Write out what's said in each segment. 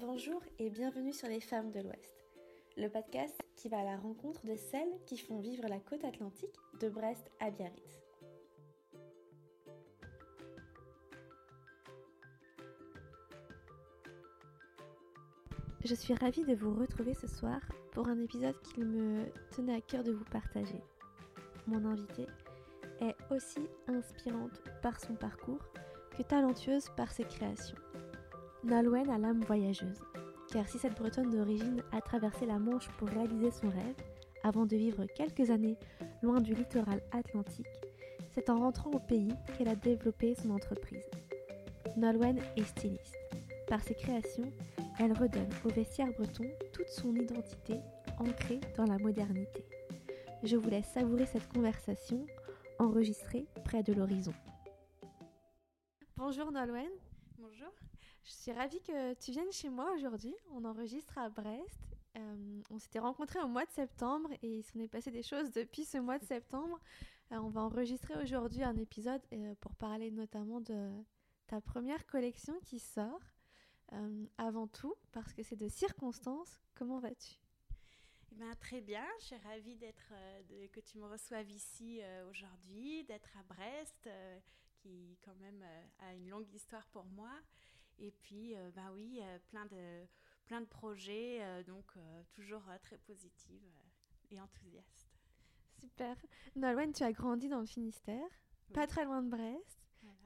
Bonjour et bienvenue sur Les Femmes de l'Ouest, le podcast qui va à la rencontre de celles qui font vivre la côte atlantique de Brest à Biarritz. Je suis ravie de vous retrouver ce soir pour un épisode qu'il me tenait à cœur de vous partager. Mon invitée est aussi inspirante par son parcours que talentueuse par ses créations. Nolwenn a l'âme voyageuse, car si cette Bretonne d'origine a traversé la Manche pour réaliser son rêve, avant de vivre quelques années loin du littoral atlantique, c'est en rentrant au pays qu'elle a développé son entreprise. Nolwenn est styliste. Par ses créations, elle redonne au vestiaire breton toute son identité ancrée dans la modernité. Je vous laisse savourer cette conversation enregistrée près de l'horizon. Bonjour Nolwenn. Je suis ravie que tu viennes chez moi aujourd'hui. On enregistre à Brest. Euh, on s'était rencontrés au mois de septembre et il s'en est passé des choses depuis ce mois de septembre. Euh, on va enregistrer aujourd'hui un épisode euh, pour parler notamment de ta première collection qui sort. avant tout, parce que c'est de circonstances, comment vas-tu? Eh ben, très bien, je suis ravie d'être, que tu me reçoives ici aujourd'hui, d'être à Brest, qui quand même a une longue histoire pour moi. Et puis, euh, bah oui, euh, plein, de, plein de projets, euh, donc toujours très positive et enthousiaste. Super. Nolwenn, tu as grandi dans le Finistère, pas très loin de Brest.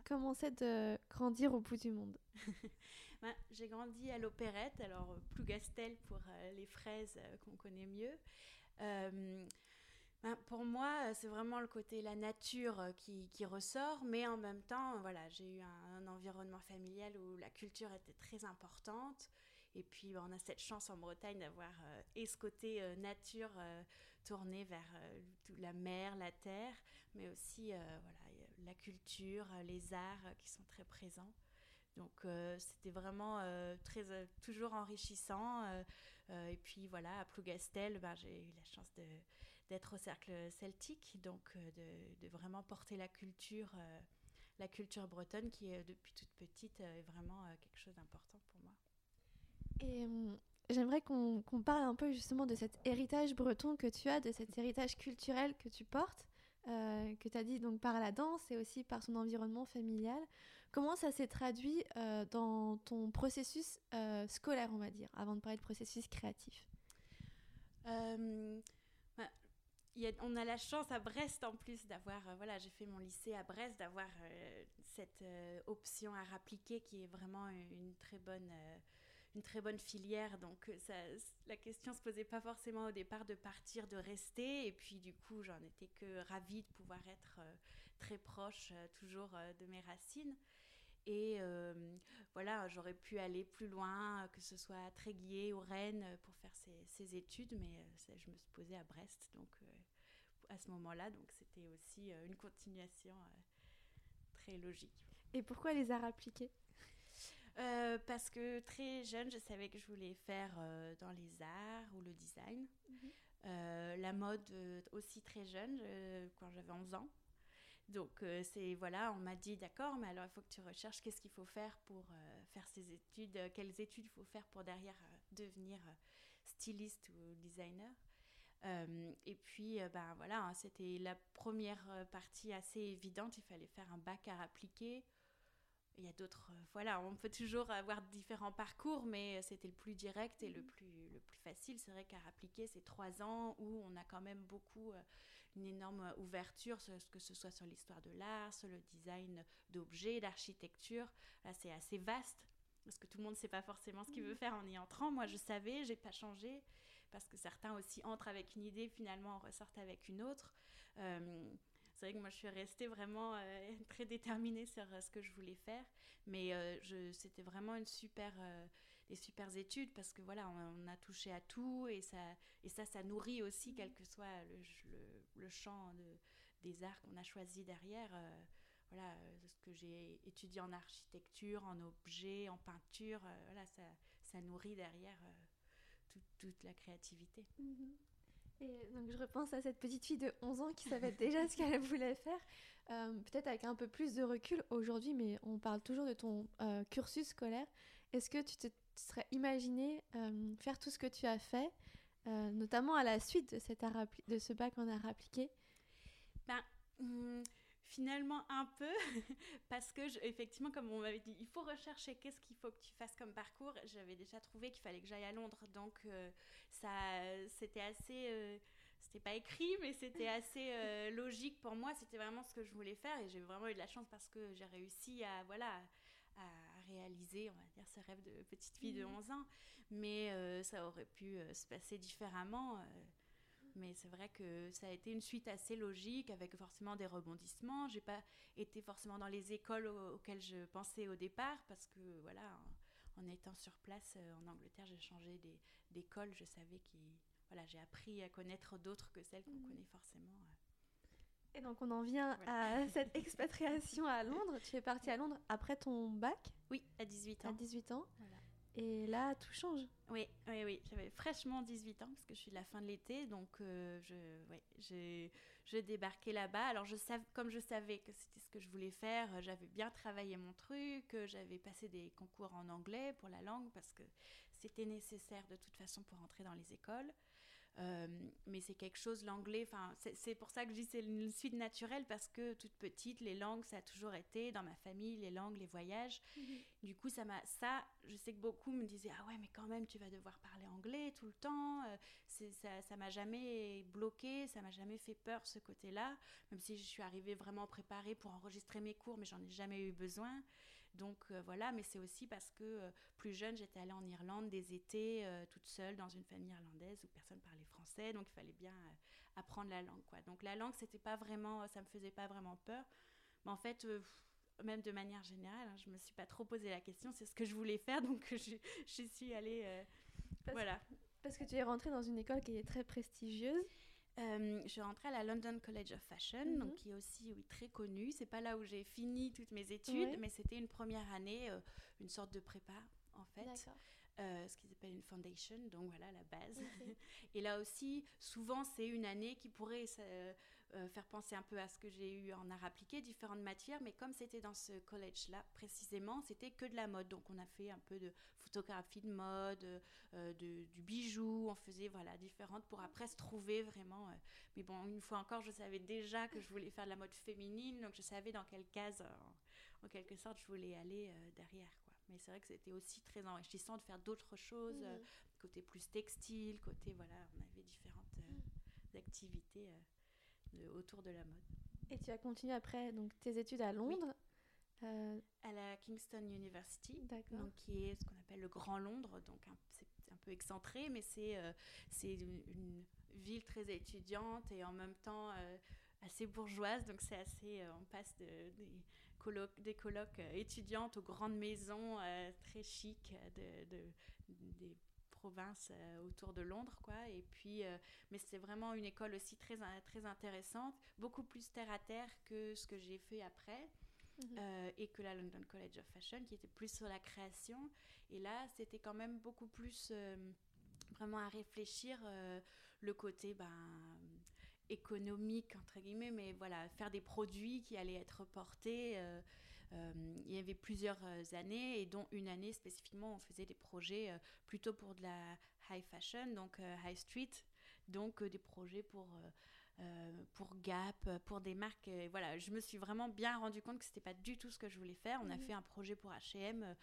Comment c'est de grandir au bout du monde? Bah, J'ai grandi à l'Opérette, alors Plougastel pour les fraises qu'on connaît mieux. Ben, pour moi, c'est vraiment le côté la nature euh, qui, ressort, mais en même temps, voilà, j'ai eu un, environnement familial où la culture était très importante. Et puis, ben, on a cette chance en Bretagne d'avoir euh, et ce côté euh, nature tourné vers la mer, la terre, mais aussi voilà, la culture, les arts qui sont très présents. Donc c'était vraiment très toujours enrichissant. et puis voilà, à Plougastel, ben, j'ai eu la chance de, d'être au cercle celtique, donc euh, de, vraiment porter la culture, euh, la culture bretonne qui, est, depuis toute petite, euh, est vraiment quelque chose d'important pour moi. Et j'aimerais qu'on parle un peu justement de cet héritage breton que tu as, de cet héritage culturel que tu portes. que tu as dit donc par la danse et aussi par son environnement familial. Comment ça s'est traduit dans ton processus scolaire, on va dire, avant de parler de processus créatif? On a la chance à Brest en plus d'avoir, euh, voilà, j'ai fait mon lycée à Brest, d'avoir euh, cette euh, option à rappliquer qui est vraiment une très bonne, une très bonne filière. Donc ça, la question se posait pas forcément au départ de partir, de rester. Et puis du coup, j'en étais que ravie de pouvoir être très proche toujours de mes racines. Et voilà, j'aurais pu aller plus loin, que ce soit à Tréguier ou Rennes, pour faire ces, études, mais je me suis posée à Brest, donc à ce moment-là, donc c'était aussi une continuation très logique. Et pourquoi les arts appliqués? Parce que très jeune, je savais que je voulais faire dans les arts ou le design. Mhm. la mode aussi très jeune, quand j'avais 11 ans. Donc, euh, c'est voilà, on m'a dit d'accord, mais alors il faut que tu recherches qu'est-ce qu'il faut faire pour euh, faire ces études, euh, quelles études il faut faire pour derrière devenir styliste ou designer. Et puis, ben voilà, hein, c'était la première partie assez évidente. Il fallait faire un bac à appliquer il y a d'autres, euh, voilà, on peut toujours avoir différents parcours, mais c'était le plus direct et le mhm. plus, le plus facile. C'est vrai qu'à appliquer, c'est trois ans où on a quand même beaucoup, euh, une énorme ouverture, que ce soit sur l'histoire de l'art, sur le design d'objets, d'architecture. Là, c'est assez vaste parce que tout le monde ne sait pas forcément ce qu'il veut mhm. faire en y entrant. Moi, je savais, j'ai pas changé, parce que certains aussi entrent avec une idée, finalement ressortent avec une autre. Euh, c'est vrai que moi, je suis restée vraiment euh, très déterminée sur euh, ce que je voulais faire. Mais euh, c'était vraiment une super, des super études parce que voilà, on, a touché à tout et ça, et ça, ça nourrit aussi, mmh. quel que soit le, le, champ de, des arts qu'on a choisi derrière voilà, ce que j'ai étudié en architecture, en objets, en peinture, voilà, ça, ça nourrit derrière toute, la créativité. Mmh Et donc je repense à cette petite fille de 11 ans qui savait déjà ce qu'elle voulait faire. Euh, peut-être avec un peu plus de recul aujourd'hui, mais on parle toujours de ton euh, cursus scolaire. Est-ce que tu te serais imaginé euh, faire tout ce que tu as fait, notamment à la suite de, cet de ce bac en art appliqué? Ben, hmm, Finalement, un peu, parce que, effectivement, comme on m'avait dit, il faut rechercher qu'est-ce qu'il faut que tu fasses comme parcours. J'avais déjà trouvé qu'il fallait que j'aille à Londres, donc ça, c'était assez c'était pas écrit, mais c'était assez euh, logique pour moi. C'était vraiment ce que je voulais faire et j'ai vraiment eu de la chance parce que j'ai réussi à, voilà, à réaliser, on va dire, ce rêve de petite fille de 11 mhm. ans. Mais euh, ça aurait pu euh, se passer différemment. Mais c'est vrai que ça a été une suite assez logique avec forcément des rebondissements. J'ai pas été forcément dans les écoles auxquelles je pensais au départ parce que voilà, en, étant sur place en Angleterre, j'ai changé d'école. Je savais voilà, j'ai appris à connaître d'autres que celles qu'on mhm. connaît forcément. Et donc on en vient à cette expatriation à Londres. Tu es partie à Londres après ton bac? Oui, à 18 ans. À 18 ans. Et là, tout change. Oui, oui, oui. J'avais fraîchement 18 ans parce que je suis de la fin de l'été, donc euh, je, ouais, j'ai, je débarqué là-bas. Alors je savais, comme je savais que c'était ce que je voulais faire, j'avais bien travaillé mon truc, j'avais passé des concours en anglais pour la langue parce que c'était nécessaire de toute façon pour entrer dans les écoles. Euh, mais c'est quelque chose, l'anglais, c'est pour ça que je dis c'est une suite naturelle parce que toute petite, les langues, ça a toujours été dans ma famille, les langues, les voyages. Mhm. Du coup, ça m'a, ça, je sais que beaucoup me disaient ah ouais, mais quand même, tu vas devoir parler anglais tout le temps. Euh, ça m'a jamais bloqué, ça m'a jamais fait peur ce côté-là, même si je suis arrivée vraiment préparée pour enregistrer mes cours, mais j'en ai jamais eu besoin. Donc euh, voilà, mais c'est aussi parce que euh, plus jeune, j'étais allée en Irlande des étés euh, toute seule dans une famille irlandaise où personne parlait français, donc il fallait bien apprendre la langue. Quoi. Donc la langue, c'était pas vraiment, ça me faisait pas vraiment peur. Mais en fait, même de manière générale, hein, je me suis pas trop posé la question, c'est ce que je voulais faire, donc je, je suis allée. voilà. Parce que tu es rentrée dans une école qui est très prestigieuse. Euh, je suis rentrée à la London College of Fashion, donc mhm. qui est aussi oui, très connue. C'est pas là où j'ai fini toutes mes études, mais c'était une première année, euh, une sorte de prépa en fait. Euh, ce qu'ils appellent une foundation, donc voilà la base. Et là aussi, souvent c'est une année qui pourrait euh, faire penser un peu à ce que j'ai eu en art appliqué, différentes matières, mais comme c'était dans ce collège-là précisément, c'était que de la mode. Donc on a fait un peu de photographie de mode, euh, de, du bijou, on faisait voilà différentes pour après se trouver vraiment. Euh. mais bon, une fois encore, je savais déjà que je voulais faire de la mode féminine, donc je savais dans quelle case, en, quelque sorte, je voulais aller derrière. Quoi. Mais c'est vrai que c'était aussi très enrichissant de faire d'autres choses, mmh. côté plus textile, côté voilà, on avait différentes mmh. Autour de la mode. Et tu as continué après donc, tes études à Londres euh, À la Kingston University, donc, qui est ce qu'on appelle le Grand Londres. Donc c'est un peu excentré, mais c'est euh, une, ville très étudiante et en même temps euh, assez bourgeoise. Donc c'est assez, on passe de, des colloques, des colloques étudiantes aux grandes maisons très chics, de, de, des province euh, autour de Londres, quoi. Et puis, euh, mais c'est vraiment une école aussi très, très intéressante, beaucoup plus terre à terre que ce que j'ai fait après. Mhm. Euh, et que la London College of Fashion, qui était plus sur la création. Et là, c'était quand même beaucoup plus vraiment à réfléchir le côté ben, économique, entre guillemets, mais voilà, faire des produits qui allaient être portés. Euh, il y avait plusieurs euh, années et dont une année spécifiquement on faisait des projets euh, plutôt pour de la high fashion, donc high street, donc des projets pour pour Gap, pour des marques. voilà, je me suis vraiment bien rendu compte que c'était pas du tout ce que je voulais faire. On a mhm. fait un projet pour H&M.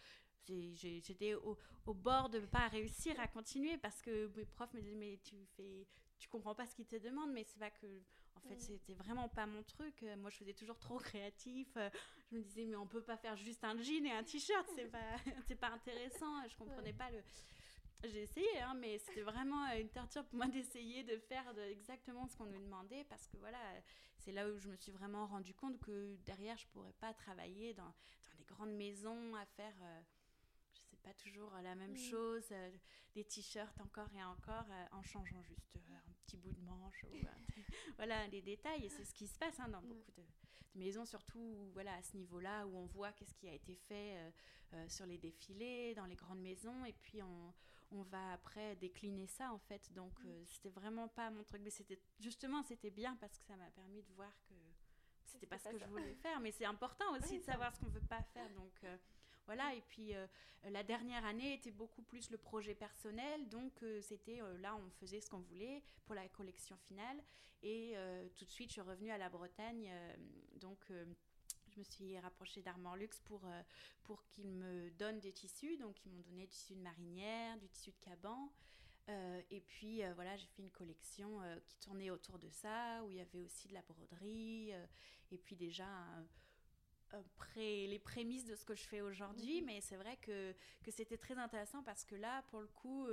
J'étais au, au, bord de ne pas réussir à continuer parce que mes profs me disaient mais tu fais, tu comprends pas ce qu'ils te demandent, mais c'est pas que en fait, c'était vraiment pas mon truc. Moi, je faisais toujours trop créatif. Je me disais, mais on peut pas faire juste un jean et un t-shirt, c'est pas, c'est pas intéressant. Je comprenais pas le. J'ai essayé, hein, mais c'était vraiment une torture pour moi d'essayer de faire exactement ce qu'on nous demandait parce que voilà, c'est là où je me suis vraiment rendu compte que derrière, je pourrais pas travailler dans, dans des grandes maisons à faire. Euh, pas toujours la même mm. chose. des t-shirts encore et encore en changeant juste un petit bout de manche. voilà, les détails. Et c'est ce qui se passe hein, dans beaucoup de, maisons, surtout voilà, à ce niveau-là, où on voit qu'est-ce qui a été fait sur les défilés, dans les grandes maisons. Et puis on, on va après décliner ça en fait. Donc mm. c'était vraiment pas mon truc. Mais c'était justement, c'était bien parce que ça m'a permis de voir que c'était pas ce que je voulais faire, mais c'est important aussi de savoir ce qu'on veut pas faire. Donc euh, voilà, et puis euh, la dernière année était beaucoup plus le projet personnel, donc euh, c'était là on faisait ce qu'on voulait pour la collection finale, et tout de suite je suis revenue à la Bretagne, donc je me suis rapprochée d'Armor Luxe pour, pour qu'ils me donnent des tissus, donc ils m'ont donné du tissu de marinière, du tissu de caban. Euh, et puis euh, voilà, j'ai fait une collection euh, qui tournait autour de ça, où il y avait aussi de la broderie, et puis déjà les prémices de ce que je fais aujourd'hui. Mhm. Mais c'est vrai que, que c'était très intéressant parce que là, pour le coup,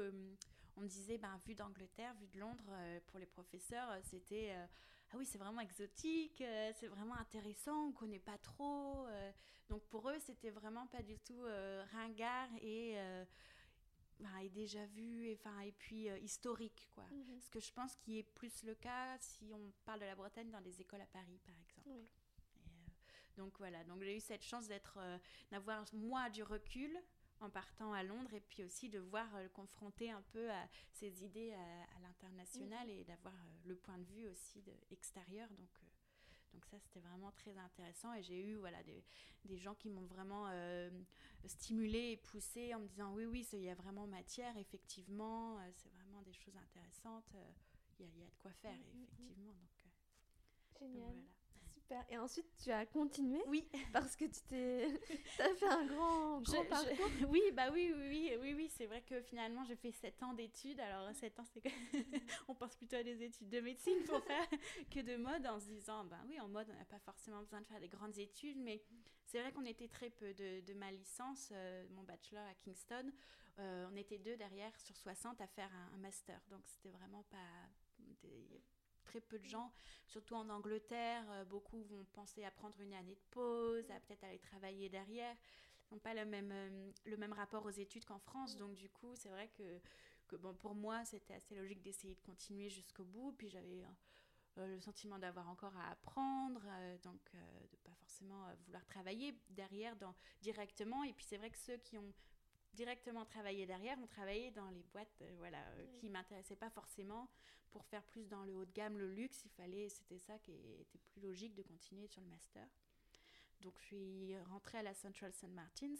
on me disait, ben, vu d'Angleterre, vu de Londres, pour les professeurs, c'était ah oui, c'est vraiment exotique, c'est vraiment intéressant, on connaît pas trop. donc pour eux, c'était vraiment pas du tout ringard et est déjà vu et, enfin, et puis euh, historique. Quoi. Mhm. Ce que je pense qui est plus le cas si on parle de la Bretagne dans des écoles à Paris, par exemple. Euh, donc voilà, donc j'ai eu cette chance d'être, euh, d'avoir moi du recul en partant à Londres et puis aussi de voir confronter un peu à ces idées à, l'international et d'avoir le point de vue aussi de, extérieur. Donc donc ça, c'était vraiment très intéressant. Et j'ai eu voilà, des, des gens qui m'ont vraiment euh, stimulé et poussé en me disant oui, oui, il y a vraiment matière, effectivement, euh, c'est vraiment des choses intéressantes. Euh, il y, y, a de quoi faire, mm, mm, mm. effectivement. Donc, Et ensuite, tu as continué Oui. Parce que tu t'es... as fait un grand, grand parcours. Oui, bah oui, oui, oui, oui, c'est vrai que finalement, j'ai fait 7 ans d'études. Alors, 7 ans, c'est on pense plutôt à des études de médecine pour faire que de mode en se disant, ben oui, en mode, on n'a pas forcément besoin de faire des grandes études, mais c'est vrai qu'on était très peu de, de ma licence, euh, mon bachelor à Kingston. Euh, on était deux derrière sur 60 à faire un, un master. Donc, c'était vraiment pas... Des, très peu de gens, surtout en Angleterre. Euh, beaucoup vont penser à prendre une année de pause, à peut-être aller travailler derrière. Ils n'ont pas le même, euh, le même rapport aux études qu'en France. Donc, du coup, c'est vrai que, que bon, pour moi, c'était assez logique d'essayer de continuer jusqu'au bout. Puis, j'avais euh, le sentiment d'avoir encore à apprendre, donc de ne pas forcément vouloir travailler derrière directement. Et puis, c'est vrai que ceux qui ont directement travaillé derrière ont travaillé dans les boîtes voilà, qui ne m'intéressaient pas forcément pour faire plus dans le haut de gamme, le luxe, il fallait, c'était ça qui était plus logique de continuer sur le master. Donc je suis rentrée à la Central St. Martins,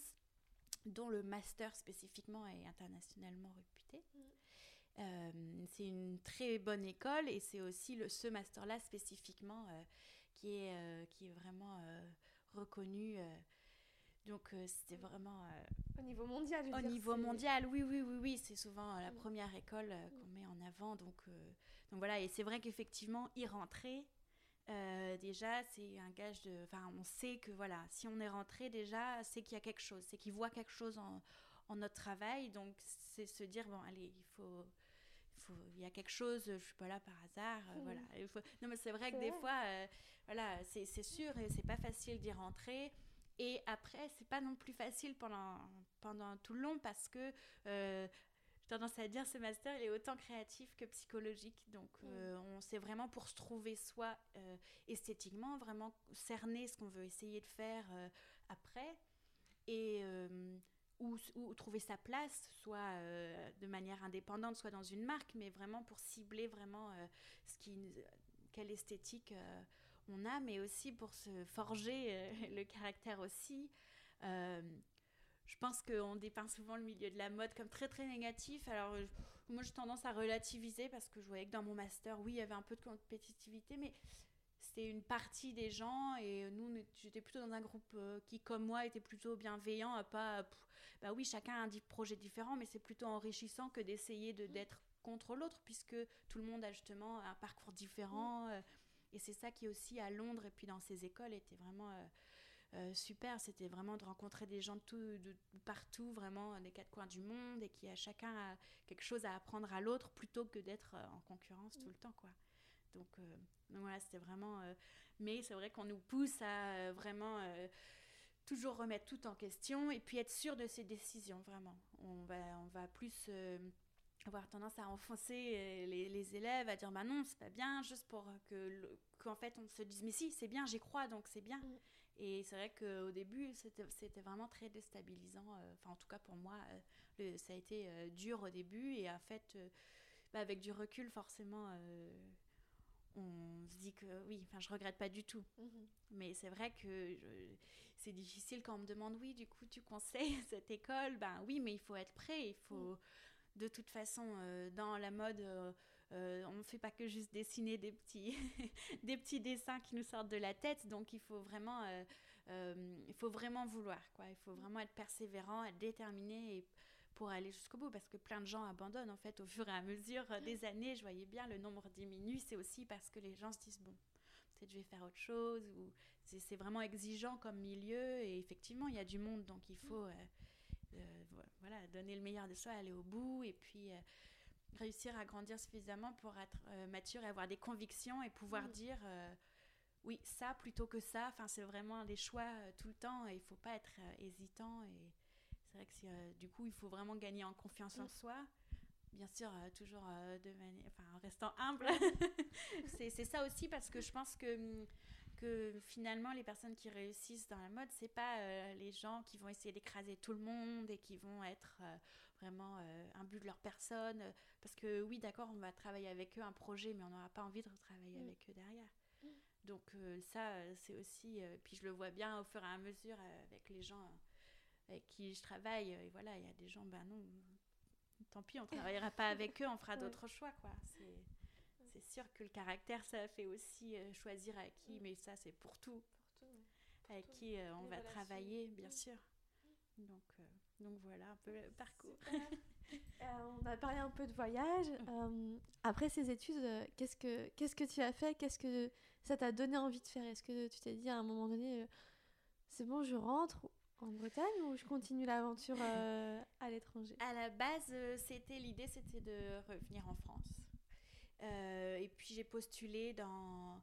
dont le master spécifiquement est internationalement réputé. Mm. Euh, c'est une très bonne école et c'est aussi le, ce master-là spécifiquement euh, qui, est, euh, qui est vraiment reconnu. Donc c'était vraiment... au niveau mondial, je Au niveau mondial, oui, oui, oui, oui. C'est souvent la mm. première école qu'on met en avant. Donc donc voilà, et c'est vrai qu'effectivement, y rentrer, euh, déjà, c'est un gage de. Enfin, on sait que voilà, si on est rentré déjà, c'est qu'il y a quelque chose, c'est qu'il voit quelque chose en, en, notre travail. Donc, c'est se dire, bon, allez, il faut. Il y a quelque chose, je suis pas là par hasard, euh, voilà. Il faut... Non, mais c'est vrai que des fois, euh, voilà, c'est sûr et c'est pas facile d'y rentrer. Et après, c'est pas non plus facile pendant, pendant tout le long parce que tendance à dire ce master il est autant créatif que psychologique donc mm. euh, on sait vraiment pour se trouver soi euh, esthétiquement vraiment cerner ce qu'on veut essayer de faire euh, après et ou, trouver sa place soit de manière indépendante soit dans une marque mais vraiment pour cibler vraiment ce qui quelle esthétique on a mais aussi pour se forger le caractère aussi je pense qu'on dépeint souvent le milieu de la mode comme très très négatif. Alors moi j'ai tendance à relativiser parce que je voyais que dans mon master, oui, il y avait un peu de compétitivité, mais c'était une partie des gens et nous j'étais plutôt dans un groupe euh, qui comme moi était plutôt bienveillant, à pas bah oui chacun a un projet différent, mais c'est plutôt enrichissant que d'essayer de d'être contre l'autre puisque tout le monde a justement un parcours différent. Et c'est ça qui aussi à Londres et puis dans ces écoles était vraiment euh, euh, super. C'était vraiment de rencontrer des gens de, tout, de, partout, vraiment des quatre coins du monde, et qui a chacun quelque chose à apprendre à l'autre plutôt que d'être euh, en concurrence tout le temps, quoi. Donc, euh, voilà, c'était vraiment. mais c'est vrai qu'on nous pousse à vraiment toujours remettre tout en question et puis être sûr de ses décisions, vraiment. On va, on va plus avoir tendance à enfoncer euh, les, les, élèves, à dire bah non, c'est pas bien, juste pour que qu'en fait on se dise mais si, c'est bien, j'y crois, donc c'est bien. Mm. Et c'est vrai qu'au début, c'était vraiment très déstabilisant. Euh, enfin, en tout cas pour moi, ça a été dur au début et en fait, bah, avec du recul, forcément on se dit que oui, enfin je regrette pas du tout. Mhm. Mais c'est vrai que c'est difficile quand on me demande oui, du coup tu conseilles cette école, ben oui, mais il faut être prêt, il faut mhm. De toute façon euh, dans la mode euh, euh, on ne fait pas que juste dessiner des petits des petits dessins qui nous sortent de la tête, donc il faut vraiment il faut vraiment vouloir quoi, il faut vraiment être persévérant, être déterminé et pour aller jusqu'au bout. Parce que plein de gens abandonnent en fait au fur et à mesure des années. Je voyais bien le nombre diminue. C'est aussi parce que les gens se disent bon, peut-être je vais faire autre chose ou c'est vraiment exigeant comme milieu. Et effectivement il y a du monde. Donc il faut euh, euh, voilà donner le meilleur de soi, aller au bout et puis euh, réussir à grandir suffisamment pour être mature et avoir des convictions et pouvoir mm. dire oui ça plutôt que ça. Enfin c'est vraiment des choix tout le temps et il faut pas être hésitant et c'est vrai que euh, du coup, il faut vraiment gagner en confiance en mm. soi. Bien sûr, euh, toujours euh, de enfin, en restant humble. c'est ça aussi parce que je pense que, mm, que finalement, les personnes qui réussissent dans la mode, c'est pas les gens qui vont essayer d'écraser tout le monde et qui vont être vraiment un but de leur personne. Parce que oui, d'accord, on va travailler avec eux un projet, mais on n'aura pas envie de travailler mm. avec eux derrière. Donc ça, c'est aussi, puis je le vois bien au fur et à mesure avec les gens avec qui je travaille. Et voilà, il y a des gens, ben non, tant pis, on travaillera pas avec eux, on fera d'autres choix, quoi. C'est sûr que le caractère, ça fait aussi euh, choisir avec qui, mais ça, c'est pour tout. avec qui euh, on va travailler, bien sûr. Donc, euh, donc voilà un peu le parcours. on a parlé un peu de voyage. Mm. après ces études, qu'est-ce que qu'est-ce que tu as fait? Qu'est-ce que ça t'a donné envie de faire? Est-ce que tu t'es dit à un moment donné, c'est bon, je rentre en Bretagne ou je continue l'aventure à l'étranger? À la base, c'était l'idée, c'était de revenir en France. Euh, et puis j'ai postulé dans,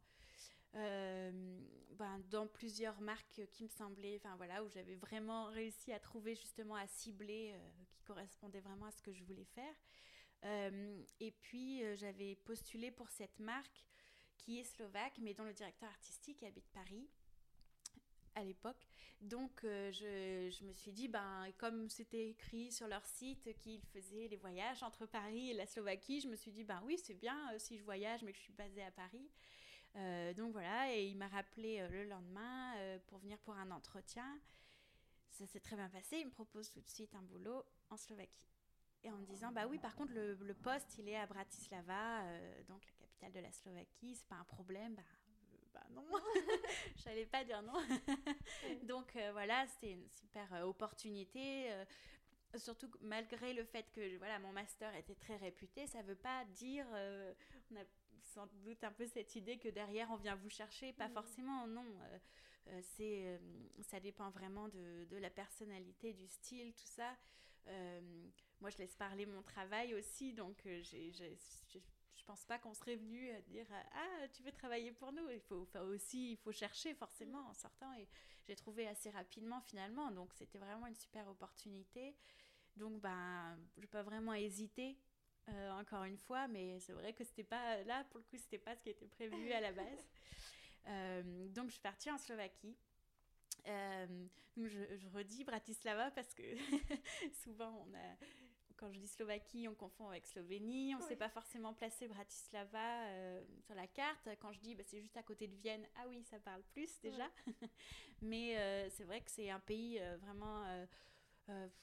ben, dans plusieurs marques qui me semblaient, enfin voilà, où j'avais vraiment réussi à trouver justement à cibler, qui correspondait vraiment à ce que je voulais faire. et puis j'avais postulé pour cette marque qui est slovaque, mais dont le directeur artistique habite Paris à l'époque. Donc euh, je, me suis dit, ben, comme c'était écrit sur leur site qu'ils faisaient les voyages entre Paris et la Slovaquie, je me suis dit, ben oui, c'est bien euh, si je voyage mais que je suis basée à Paris. Euh, donc voilà, et il m'a rappelé le lendemain pour venir pour un entretien. Ça s'est très bien passé, il me propose tout de suite un boulot en Slovaquie. Et en me disant, bah oui, par contre, le, le poste, il est à Bratislava, donc la capitale de la Slovaquie, c'est pas un problème, bah bah non, j'allais pas dire non. Donc euh, voilà, c'était une super euh, opportunité. Euh, surtout malgré le fait que voilà, mon master était très réputé, ça veut pas dire, on a sans doute un peu cette idée que derrière on vient vous chercher, pas mm. forcément, non. c'est, ça dépend vraiment de, de, la personnalité, du style, tout ça. moi, je laisse parler mon travail aussi, donc j'ai pense pas qu'on serait venu dire ah tu veux travailler pour nous? Il faut aussi il faut chercher forcément en sortant. Et j'ai trouvé assez rapidement finalement. Donc c'était vraiment une super opportunité. Donc ben je pas vraiment hésiter euh, encore une fois mais c'est vrai que c'était pas là pour le coup c'était pas ce qui était prévu à la base. Euh, donc je suis partie en Slovaquie. Euh, je, je, redis Bratislava parce que souvent on a quand je dis Slovaquie, on confond avec Slovénie. On ne sait pas forcément placer Bratislava euh, sur la carte. Quand je dis bah, c'est juste à côté de Vienne, ah oui, ça parle plus déjà. Mais euh, c'est vrai que c'est un pays euh, vraiment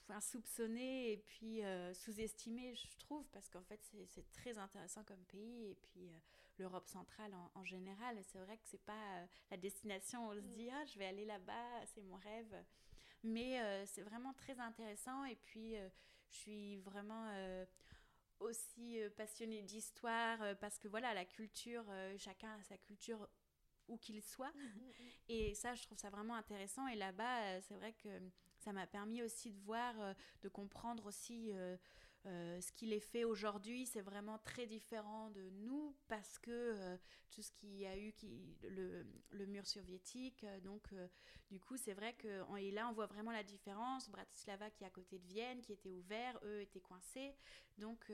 insoupçonné et puis sous-estimé, je trouve, parce qu'en fait, c'est très intéressant comme pays. Et puis l'Europe centrale en, général, c'est vrai que c'est pas la destination où on se dit ah, je vais aller là-bas, c'est mon rêve. Mais c'est vraiment très intéressant. Et puis je suis vraiment euh, aussi euh, passionnée d'histoire euh, parce que voilà, la culture, chacun a sa culture où qu'il soit. Mm, mm, mm. Et ça, je trouve ça vraiment intéressant. Et là-bas, c'est vrai que ça m'a permis aussi de voir, de comprendre aussi euh, ce qu'il est fait aujourd'hui, c'est vraiment très différent de nous parce que euh, tout ce qu'il y a eu, qui, le, le mur soviétique, euh, donc du coup c'est vrai que et là on voit vraiment la différence. Bratislava qui est à côté de Vienne, qui était ouvert, eux étaient coincés, donc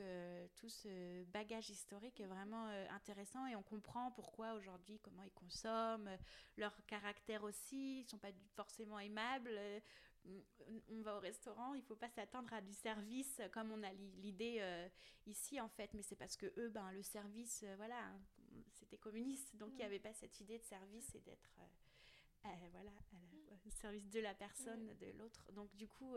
tout ce bagage historique est vraiment intéressant et on comprend pourquoi aujourd'hui comment ils consomment, leur caractère aussi, ils sont pas forcément aimables on va au restaurant, il faut pas s'attendre à du service comme on a l'idée euh, ici en fait, mais c'est parce que eux, ben le service, euh, voilà, c'était communiste, donc il n'y avait pas cette idée de service et d'être euh, voilà au service de la personne, de l'autre. Donc du coup,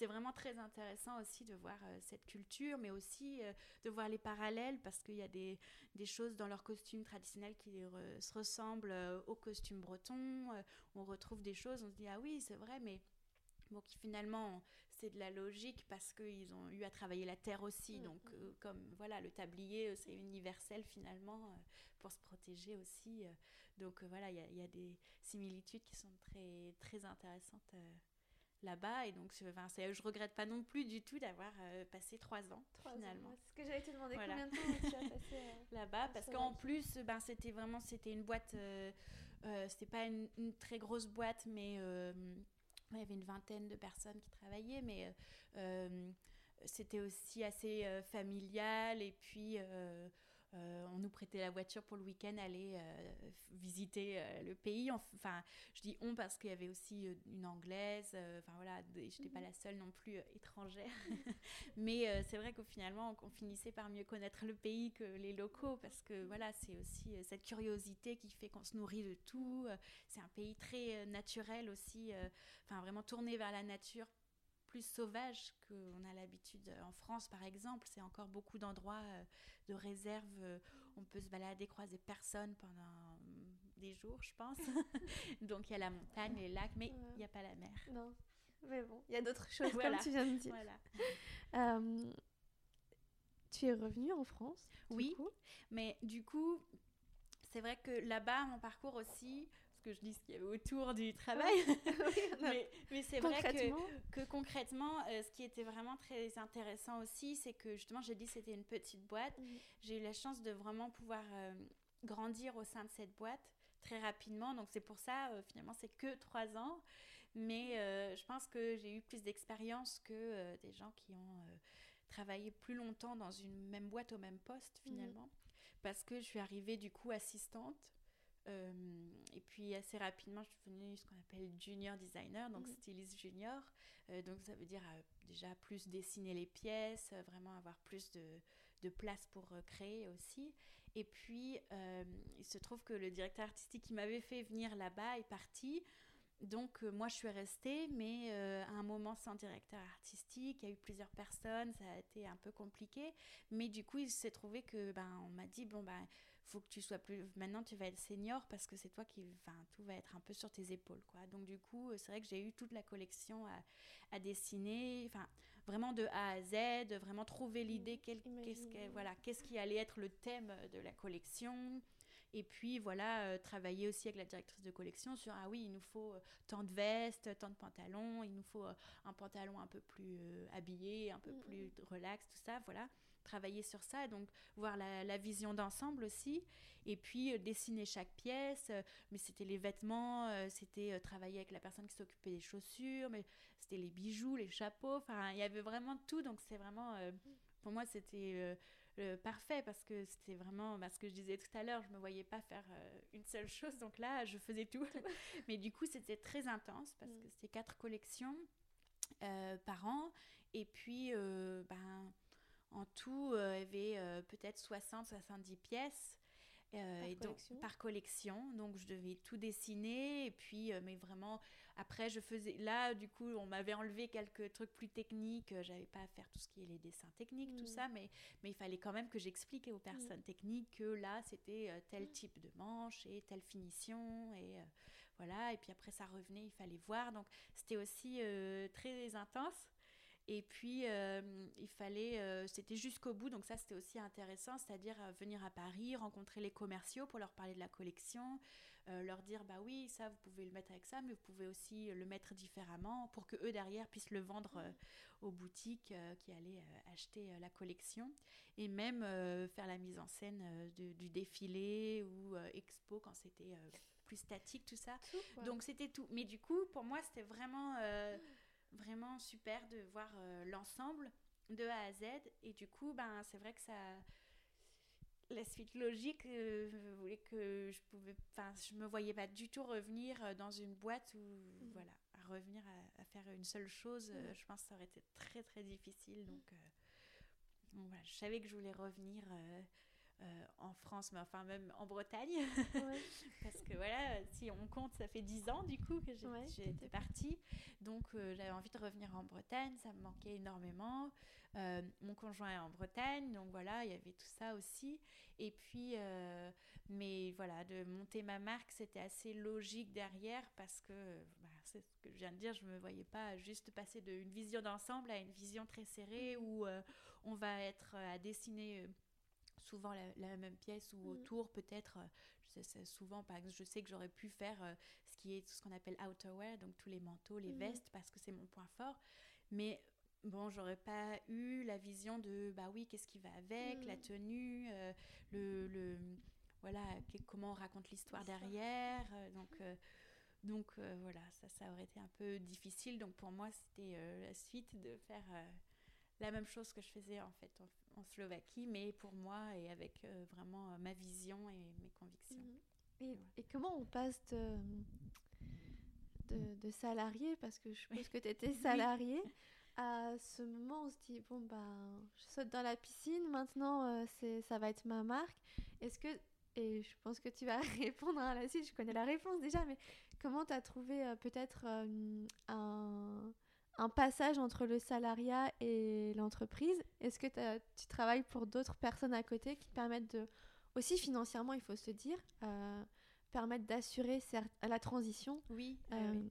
c'est vraiment très intéressant aussi de voir cette culture, mais aussi de voir les parallèles parce qu'il y a des, des, choses dans leurs costumes traditionnels qui se ressemblent aux costumes bretons. on retrouve des choses, on se dit ah oui c'est vrai, mais Bon, qui finalement, c'est de la logique parce qu'ils ont eu à travailler la terre aussi. Mm, donc, mm. Euh, comme voilà, le tablier, euh, c'est universel finalement euh, pour se protéger aussi. donc, voilà, il y, a des similitudes qui sont très, très intéressantes là-bas. Et donc, enfin, je regrette pas non plus du tout d'avoir passé trois ans finalement. C'est ce que j'allais te demander. Combien de temps tu as passé là-bas Parce qu'en plus, ben, c'était vraiment c'était une boîte. c'était pas une, une, très grosse boîte, mais il y avait une vingtaine de personnes qui travaillaient, mais euh, euh, c'était aussi assez euh, familial. Et puis, on nous prêtait la voiture pour le week-end, aller visiter le pays. Enfin, je dis on parce qu'il y avait aussi une anglaise. Enfin voilà, je n'étais pas mhm. la seule non plus étrangère. Mais c'est vrai qu'au finalement, on, finissait par mieux connaître le pays que les locaux parce que voilà, c'est aussi cette curiosité qui fait qu'on se nourrit de tout. C'est un pays très naturel aussi enfin vraiment tourné vers la nature plus sauvage qu'on a l'habitude euh, en France par exemple. C'est encore beaucoup d'endroits euh, de réserve. Euh, on peut se balader, croiser personne pendant des jours, je pense. Donc il y a la montagne, les lacs, mais il n'y a pas la mer. Non, mais bon, il y a d'autres choses comme tu viens de dire. Voilà. tu es revenue en France Oui, mais du coup, c'est vrai que là-bas, mon parcours aussi, que je dis ce qu'il y avait autour du travail. mais, c'est vrai que, concrètement, euh, ce qui était vraiment très intéressant aussi, c'est que justement, j'ai dit que c'était une petite boîte. J'ai eu la chance de vraiment pouvoir euh, grandir au sein de cette boîte très rapidement. Donc c'est pour ça, euh, finalement, c'est que trois ans. Mais je pense que j'ai eu plus d'expérience que des gens qui ont travaillé plus longtemps dans une même boîte au même poste, finalement. Parce que je suis arrivée du coup assistante euh, et puis assez rapidement, je suis devenue ce qu'on appelle junior designer, donc mhm. styliste junior. Euh, donc ça veut dire euh, déjà plus dessiner les pièces, vraiment avoir plus de, de place pour créer aussi. Et puis il se trouve que le directeur artistique qui m'avait fait venir là-bas est parti. Donc moi je suis restée, mais à un moment sans directeur artistique, il y a eu plusieurs personnes, ça a été un peu compliqué. Mais du coup il s'est trouvé que ben on m'a dit bon ben faut que tu sois plus maintenant tu vas être senior parce que c'est toi qui enfin tout va être un peu sur tes épaules quoi. Donc du coup c'est vrai que j'ai eu toute la collection à, à dessiner enfin vraiment de A à Z vraiment trouver l'idée qu'est-ce voilà qu'est-ce qui allait être le thème de la collection. Et puis voilà, euh, travailler aussi avec la directrice de collection sur ah oui, il nous faut euh, tant de vestes, tant de pantalons, il nous faut euh, un pantalon un peu plus habillé, un peu mm, plus mm. relax, tout ça, voilà travailler sur ça, donc voir la, vision d'ensemble aussi, et puis euh, dessiner chaque pièce, euh, mais c'était les vêtements, euh, c'était travailler avec la personne qui s'occupait des chaussures, mais c'était les bijoux, les chapeaux, enfin il y avait vraiment tout, donc c'est vraiment, pour moi c'était parfait parce que c'était vraiment bah, ce que je disais tout à l'heure, je me voyais pas faire une seule chose, donc là je faisais tout, mais du coup c'était très intense parce que mm. c'était quatre collections par an, et puis ben en tout, euh, il y avait euh, peut-être 60-70 pièces. Euh, par, et collection. donc, par collection. Donc, je devais tout dessiner. Et puis, mais vraiment, après, je faisais. Là, du coup, on m'avait enlevé quelques trucs plus techniques. J'avais pas à faire tout ce qui est les dessins techniques, tout mm. ça. Mais, mais il fallait quand même que j'explique aux personnes mm. techniques que là, c'était tel mm. type de manche et telle finition. Et voilà. Et puis après, ça revenait, il fallait voir. Donc, c'était aussi très intense. Et puis, euh, il fallait, euh, c'était jusqu'au bout, donc ça c'était aussi intéressant, c'est-à-dire euh, venir à Paris, rencontrer les commerciaux pour leur parler de la collection, leur dire bah oui ça vous pouvez le mettre avec ça mais vous pouvez aussi le mettre différemment pour que eux derrière puissent le vendre aux boutiques qui allaient acheter la collection. Et même faire la mise en scène du défilé ou expo quand c'était plus statique tout ça. Donc c'était tout. Mais du coup pour moi c'était vraiment vraiment super de voir l'ensemble de A à Z. Et du coup, ben, c'est vrai que ça. La suite logique euh, voulais que je pouvais. Enfin, je me voyais pas du tout revenir euh, dans une boîte où. Mm. Voilà, à revenir à, faire une seule chose, euh, mm. je pense que ça aurait été très très difficile. Donc, voilà, je savais que je voulais revenir. En France, mais enfin même en Bretagne. Parce que voilà, si on compte, ça fait 10 ans du coup que j'étais partie. Donc j'avais envie de revenir en Bretagne, ça me manquait énormément. Euh, mon conjoint est en Bretagne, donc voilà, il y avait tout ça aussi. Et puis, euh, mais voilà, de monter ma marque, c'était assez logique derrière parce que, bah, c'est ce que je viens de dire, je ne me voyais pas juste passer d'une vision d'ensemble à une vision très serrée mm. où euh, on va être à dessiner souvent la, même pièce ou mm. autour peut-être souvent par exemple je sais que j'aurais pu faire ce qui est ce qu'on appelle outerwear donc tous les manteaux les mm. vestes parce que c'est mon point fort mais bon, j'aurais pas eu la vision de bah oui, qu'est-ce qui va avec, la mm. tenue, euh, le, le, voilà, comment on raconte l'histoire derrière. Euh, donc, euh, donc voilà, ça, ça aurait été un peu difficile. Donc pour moi, c'était la suite de faire la même chose que je faisais en fait en, Slovaquie, mais pour moi et avec vraiment ma vision et mes convictions. Mm-hmm. Et, comment on passe de, de, de salarié, parce que je pense que tu étais salarié, à ce moment, on se dit bon ben, je saute dans la piscine. Maintenant, euh, c'est ça va être ma marque. Est-ce que et je pense que tu vas répondre à la suite. Je connais la réponse déjà, mais comment tu as trouvé euh, peut-être euh, un, un, passage entre le salariat et l'entreprise Est-ce que tu travailles pour d'autres personnes à côté qui permettent de aussi financièrement, il faut se dire, permettre d'assurer la transition? Oui. oui.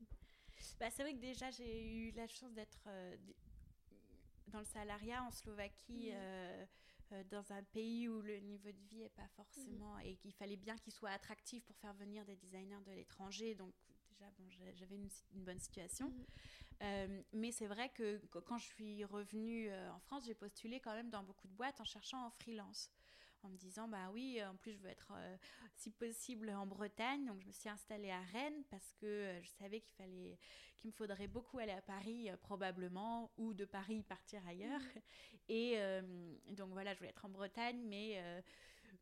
Bah, c'est vrai que déjà, j'ai eu la chance d'être euh, dans le salariat en Slovaquie, mmh. euh, euh, dans un pays où le niveau de vie n'est pas forcément. Mmh. et qu'il fallait bien qu'il soit attractif pour faire venir des designers de l'étranger. Donc, déjà, bon, j'avais une, bonne situation. Mmh. Mais c'est vrai que quand je suis revenue en France, j'ai postulé quand même dans beaucoup de boîtes en cherchant en freelance en me disant bah oui en plus je veux être euh, si possible en Bretagne donc je me suis installée à Rennes parce que euh, je savais qu'il fallait qu'il me faudrait beaucoup aller à Paris euh, probablement ou de Paris partir ailleurs mmh. et donc voilà je voulais être en Bretagne mais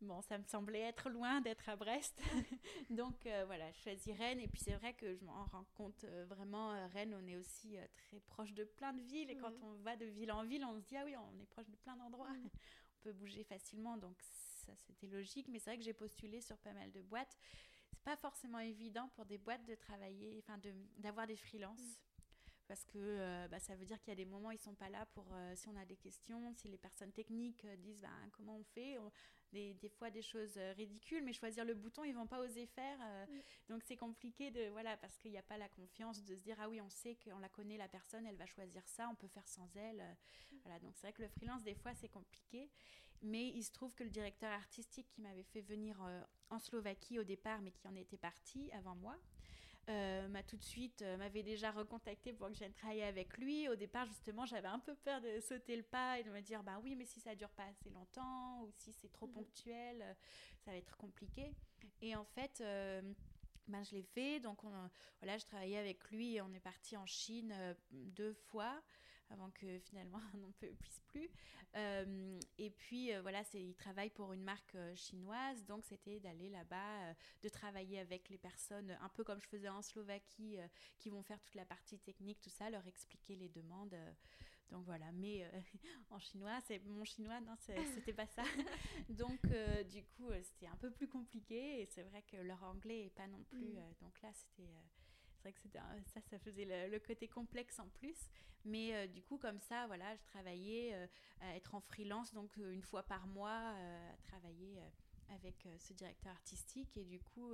bon, ça me semblait être loin d'être à Brest. Donc voilà, je choisis Rennes. Et puis c'est vrai que je m'en rends compte vraiment, Rennes, on est aussi très proche de plein de villes. Et quand on va de ville en ville, on se dit, ah oui, on est proche de plein d'endroits. Mmh peut bouger facilement, donc ça c'était logique. Mais c'est vrai que j'ai postulé sur pas mal de boîtes. C'est pas forcément évident pour des boîtes de travailler, enfin d'avoir des freelances. Mm. Parce que euh, bah, ça veut dire qu'il y a des moments, ils sont pas là pour euh, si on a des questions, si les personnes techniques euh, disent bah, comment on fait, des, des, fois des choses ridicules, mais choisir le bouton, ils vont pas oser faire. Donc c'est compliqué de voilà parce qu'il n'y a pas la confiance de se dire ah oui on sait qu'on la connaît la personne, elle va choisir ça, on peut faire sans elle. Voilà donc c'est vrai que le freelance des fois c'est compliqué. Mais il se trouve que le directeur artistique qui m'avait fait venir en Slovaquie au départ, mais qui en était parti avant moi, euh, m'a tout de suite euh, m'avait déjà recontacté pour que j'aille travailler avec lui. Au départ, justement, j'avais un peu peur de sauter le pas et de me dire bah oui, mais si ça dure pas assez longtemps ou si c'est trop mhm. ponctuel, ça va être compliqué. Et en fait. Ben, je l'ai fait, donc on, voilà, je travaillais avec lui et on est parti en Chine deux fois avant que finalement on n'en puisse plus. Euh, et puis euh, voilà, il travaille pour une marque euh, chinoise, donc c'était d'aller là-bas, de travailler avec les personnes, un peu comme je faisais en Slovaquie, qui vont faire toute la partie technique, tout ça, leur expliquer les demandes. donc voilà, mais en chinois, c'est mon chinois, non, c'était pas ça. donc du coup, c'était un peu plus compliqué et c'est vrai que leur anglais est pas non plus. Mm. donc là, c'était ça, ça faisait le, côté complexe en plus. Mais euh, du coup, comme ça, voilà, je travaillais euh, à être en freelance, donc euh, une fois par mois, à travailler avec ce directeur artistique. Et du coup,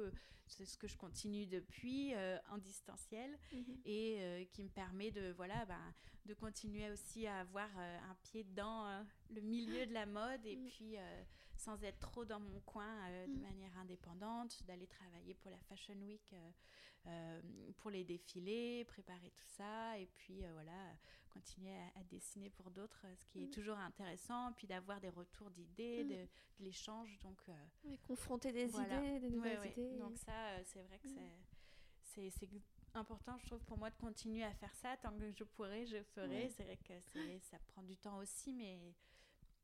c'est ce que je continue depuis en distanciel mhm. et qui me permet de, voilà, ben, de continuer aussi à avoir un pied dans le milieu de la mode et mm. puis sans être trop dans mon coin de mm. manière indépendante, d'aller travailler pour la Fashion Week euh, pour les défilés, préparer tout ça, et puis euh, voilà, continuer à, dessiner pour d'autres, ce qui est toujours intéressant, puis d'avoir des retours d'idées, de, l'échange. Donc, euh, confronter des idées, des nouvelles idées. Donc ça, c'est vrai que mm. c'est c'est important, je trouve, pour moi de continuer à faire ça. Tant que je pourrai, je ferai. C'est vrai que ça prend du temps aussi, mais,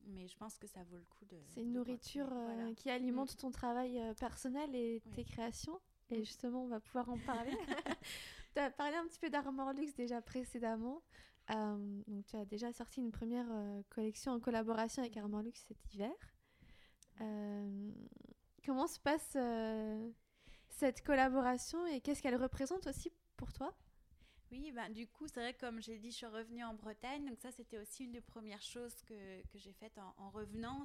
mais je pense que ça vaut le coup de. C'est une nourriture qui alimente ton travail personnel et tes créations. Et justement, on va pouvoir en parler. tu as parlé un petit peu d'Armor Luxe déjà précédemment. Euh, donc, tu as déjà sorti une première euh, collection en collaboration avec Armor Luxe cet hiver. Euh, comment se passe cette collaboration et qu'est-ce qu'elle représente aussi pour toi? Oui, ben, du coup, c'est vrai, comme j'ai dit, je suis revenue en Bretagne. Donc, ça, c'était aussi une des premières choses que, que j'ai faites en, en revenant.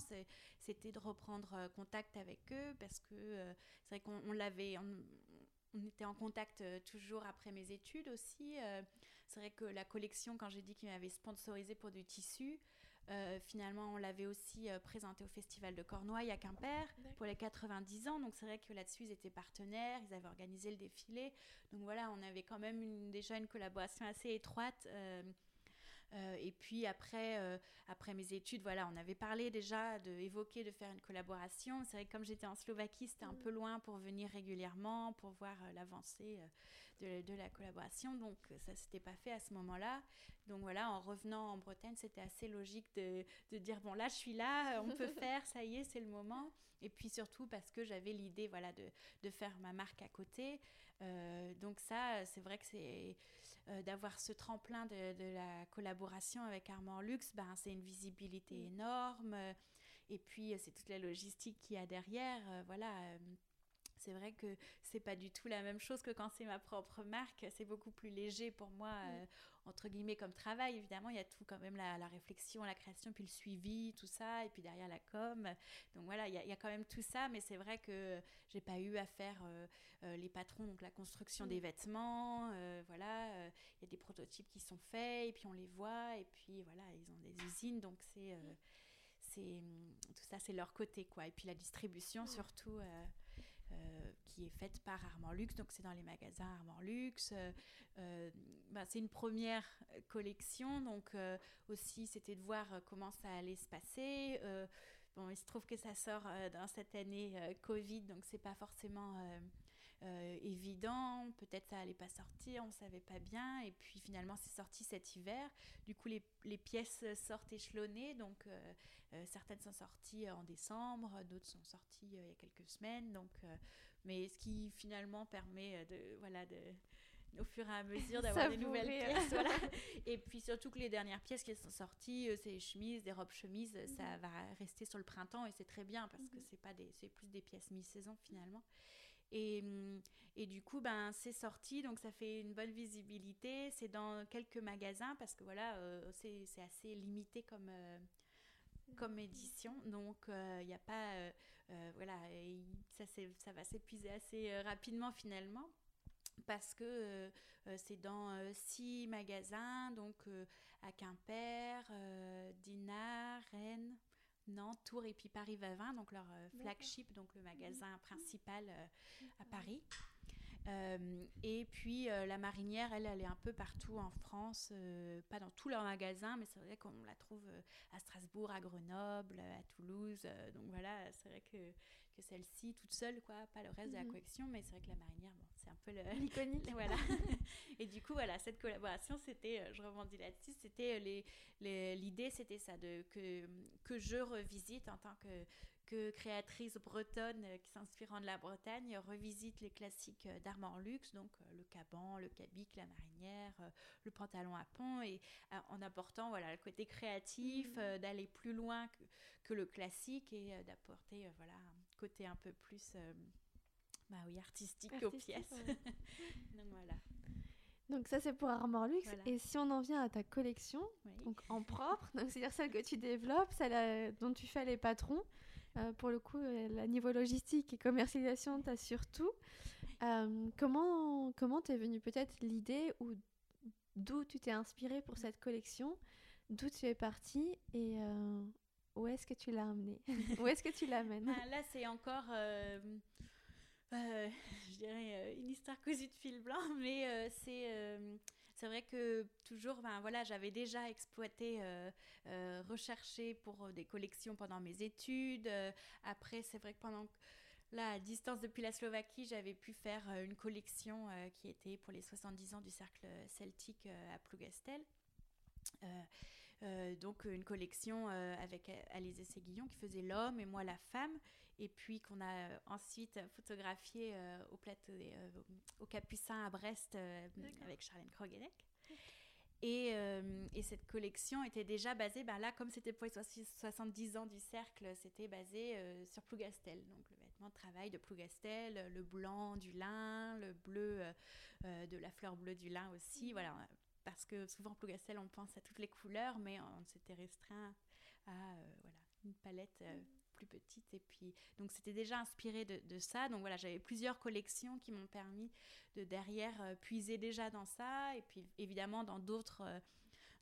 C'était de reprendre euh, contact avec eux parce que euh, c'est vrai qu'on l'avait. On, était en contact euh, toujours après mes études aussi. c'est vrai que la collection, quand j'ai dit qu'ils m'avaient sponsorisé pour du tissu, euh, finalement, on l'avait aussi euh, présenté au Festival de Cornouailles à Quimper pour les 90 ans. Donc c'est vrai que là-dessus, ils étaient partenaires, ils avaient organisé le défilé. Donc voilà, on avait quand même déjà une collaboration assez étroite. Euh, et puis après, après mes études, voilà, on avait parlé déjà de évoquer de faire une collaboration. C'est vrai que comme j'étais en Slovaquie, c'était un mm. peu loin pour venir régulièrement, pour voir l'avancée de, la collaboration. Donc ça s'était pas fait à ce moment-là. Donc voilà, en revenant en Bretagne, c'était assez logique de, de, dire bon là je suis là, on peut faire, ça y est, c'est le moment. Et puis surtout parce que j'avais l'idée voilà de, de, faire ma marque à côté. Euh, donc ça, c'est vrai que c'est euh, d'avoir ce tremplin de, de, la collaboration avec Armand Luxe, ben, c'est une visibilité mm. énorme. Et puis c'est toute la logistique qu'il y a derrière. Euh, voilà c'est vrai que c'est pas du tout la même chose que quand c'est ma propre marque. C'est beaucoup plus léger pour moi, euh, entre guillemets, comme travail. Évidemment, il y a tout quand même la, réflexion, la création, puis le suivi, tout ça, et puis derrière la com. Donc voilà, il y, a, quand même tout ça, mais c'est vrai que j'ai pas eu à faire euh, euh, les patrons, donc la construction des vêtements. voilà, il y a des prototypes qui sont faits, et puis on les voit, et puis voilà, ils ont des usines, donc c'est. c'est tout ça c'est leur côté quoi et puis la distribution surtout euh, qui est faite par Armand Luxe, donc c'est dans les magasins Armand Luxe. Euh, euh, bah, c'est une première collection, donc aussi c'était de voir comment ça allait se passer. bon, il se trouve que ça sort dans cette année Covid, donc c'est pas forcément euh, évident. Peut-être ça allait pas sortir, on savait pas bien. Et puis finalement, c'est sorti cet hiver. Du coup, les, les pièces sortent échelonnées. Donc euh, euh, certaines sont sorties en décembre, d'autres sont sorties il y a quelques semaines. Donc, mais ce qui finalement permet de voilà de au fur et à mesure d'avoir des nouvelles pièces. Voilà. Et puis surtout que les dernières pièces qui sont sorties, c'est des chemises, des robes chemises, ça mhm. va rester sur le printemps et c'est très bien parce que mhm. c'est pas des, c'est plus des pièces mi-saison finalement. Et, hum, et, du coup, ben, c'est sorti, donc ça fait une bonne visibilité. C'est dans quelques magasins parce que voilà, euh, c'est assez limité comme, euh, comme édition. Donc, il euh, n'y a pas. voilà, ça, ça va s'épuiser assez rapidement finalement parce que c'est dans six magasins, donc à Quimper, Dinard, Rennes, Nantes, Tours et puis Paris-Vavin, donc leur euh, flagship, donc le magasin mhm. principal euh, à Paris. Euh, et puis la marinière, elle, elle est un peu partout en France, pas dans tous leurs magasins, mais c'est vrai qu'on la trouve à Strasbourg, à Grenoble, à Toulouse. donc voilà, c'est vrai que, que celle-ci, toute seule, quoi, pas le reste de la mhm. collection, mais c'est vrai que la marinière, bon, c'est un peu l'iconique. voilà. et du coup, voilà, cette collaboration, c'était, je rebondis là-dessus, c'était les, l'idée, c'était ça, de, que, que je revisite en tant que, que créatrice bretonne qui s'inspirant de la Bretagne, revisite les classiques d'Armand Luxe, donc euh, le caban, le cabic, la marinière, euh, le pantalon à pont, et euh, en apportant voilà, le côté créatif, mmh. d'aller plus loin que, que, le classique et d'apporter voilà, un côté un peu plus bah oui, artistique, aux pièces. donc voilà. Donc ça c'est pour Armor Luxe. Et si on en vient à ta collection, donc en propre, c'est-à-dire celle que tu développes, celle euh, dont tu fais les patrons, euh, pour le coup, euh, la niveau logistique et commercialisation, tu as surtout. comment comment t'es venue peut-être l'idée ou d'où tu t'es inspiré pour cette collection, d'où tu es partie et où est-ce que tu l'as amené Où est-ce que tu l'amènes? Ah, Là, c'est encore, euh, euh, je dirais, euh, une histoire cousue de fil blanc, mais c'est c'est vrai que toujours, ben, voilà, j'avais déjà exploité, recherché pour des collections pendant mes études. après, c'est vrai que pendant à distance depuis la Slovaquie, j'avais pu faire une collection qui était pour les 70 ans du cercle celtique à Plougastel. Euh, donc une collection euh, avec Alizé Séguillon qui faisait l'homme et moi la femme, et puis qu'on a ensuite photographié euh, au plateau au Capucin à Brest avec Charlène Krogenek. Et, et, cette collection était déjà basée, ben là, comme c'était pour les 70 ans du cercle, c'était basé sur Plougastel. Donc le vêtement de travail de Plougastel, le blanc du lin, le bleu de la fleur bleue du lin aussi. Voilà, parce que souvent Plougastel, on pense à toutes les couleurs, mais on s'était restreint à euh, voilà, une palette euh, petite. Et puis, donc c'était déjà inspiré de, ça. Donc voilà, j'avais plusieurs collections qui m'ont permis de derrière euh, puiser déjà dans ça. Et puis évidemment dans d'autres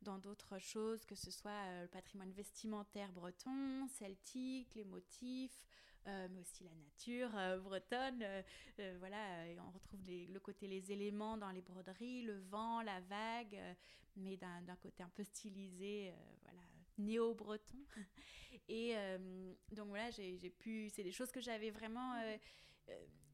dans d'autres choses, que ce soit le patrimoine vestimentaire breton, celtique, les motifs, euh, mais aussi la nature euh, bretonne. Euh, voilà, on retrouve le côté les éléments dans les broderies, le vent, la vague, mais d'un côté un peu stylisé, voilà, néo-breton. Et donc voilà, j'ai pu, c'est des choses que j'avais vraiment,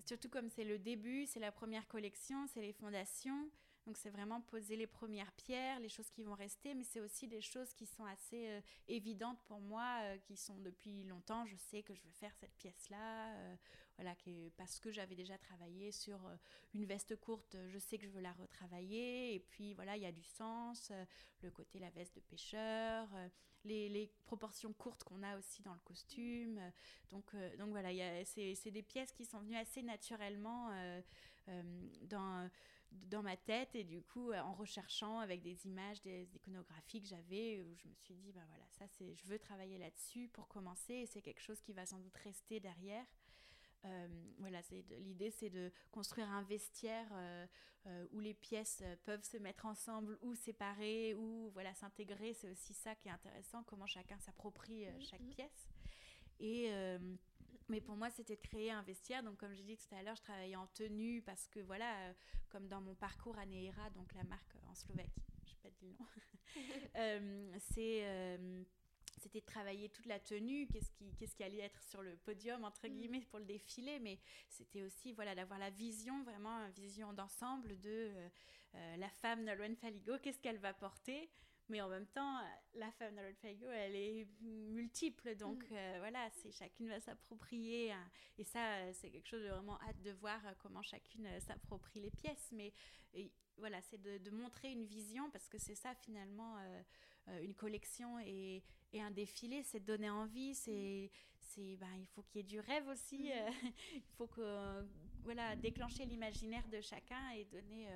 surtout comme c'est le début, c'est la première collection, c'est les fondations. Donc c'est vraiment poser les premières pierres, les choses qui vont rester, mais c'est aussi des choses qui sont assez euh, évidentes pour moi, euh, qui sont depuis longtemps. Je sais que je veux faire cette pièce-là, euh, voilà, parce que j'avais déjà travaillé sur une veste courte, je sais que je veux la retravailler. Et puis voilà, il y a du sens, le côté la veste de pêcheur, les, proportions courtes qu'on a aussi dans le costume. donc, donc voilà, c'est des pièces qui sont venues assez naturellement dans dans ma tête et du coup euh, en recherchant avec des images, des iconographies que j'avais je me suis dit bah voilà ça je veux travailler là-dessus pour commencer et c'est quelque chose qui va sans doute rester derrière. Euh, voilà, l'idée c'est de construire un vestiaire euh, où les pièces peuvent se mettre ensemble ou séparer ou voilà s'intégrer. C'est aussi ça qui est intéressant, comment chacun s'approprie chaque mm-hmm. pièce. Et mais pour moi, c'était de créer un vestiaire. Donc, comme j'ai dit tout à l'heure, je travaillais en tenue parce que, voilà, euh, comme dans mon parcours à Neira, donc la marque en Slovaquie, je ne sais pas dire le nom, euh, c'est. Euh, c'était de travailler toute la tenue, qu'est-ce qui, qu'est-ce qui allait être sur le podium, entre mm. guillemets, pour le défilé, mais c'était aussi voilà, d'avoir la vision, vraiment une vision d'ensemble de la femme Nolwenn Faligo, qu'est-ce qu'elle va porter, mais en même temps, la femme de Fago, elle est multiple. Donc mm. euh, voilà, c'est chacune va s'approprier. Hein. et ça, c'est quelque chose de vraiment hâte de voir euh, comment chacune euh, s'approprie les pièces. Mais voilà, c'est de, montrer une vision parce que c'est ça finalement, une collection et, et un défilé, c'est de donner envie. C'est, c'est, ben, il faut qu'il y ait du rêve aussi. Mm. il faut que, voilà, déclencher l'imaginaire de chacun et donner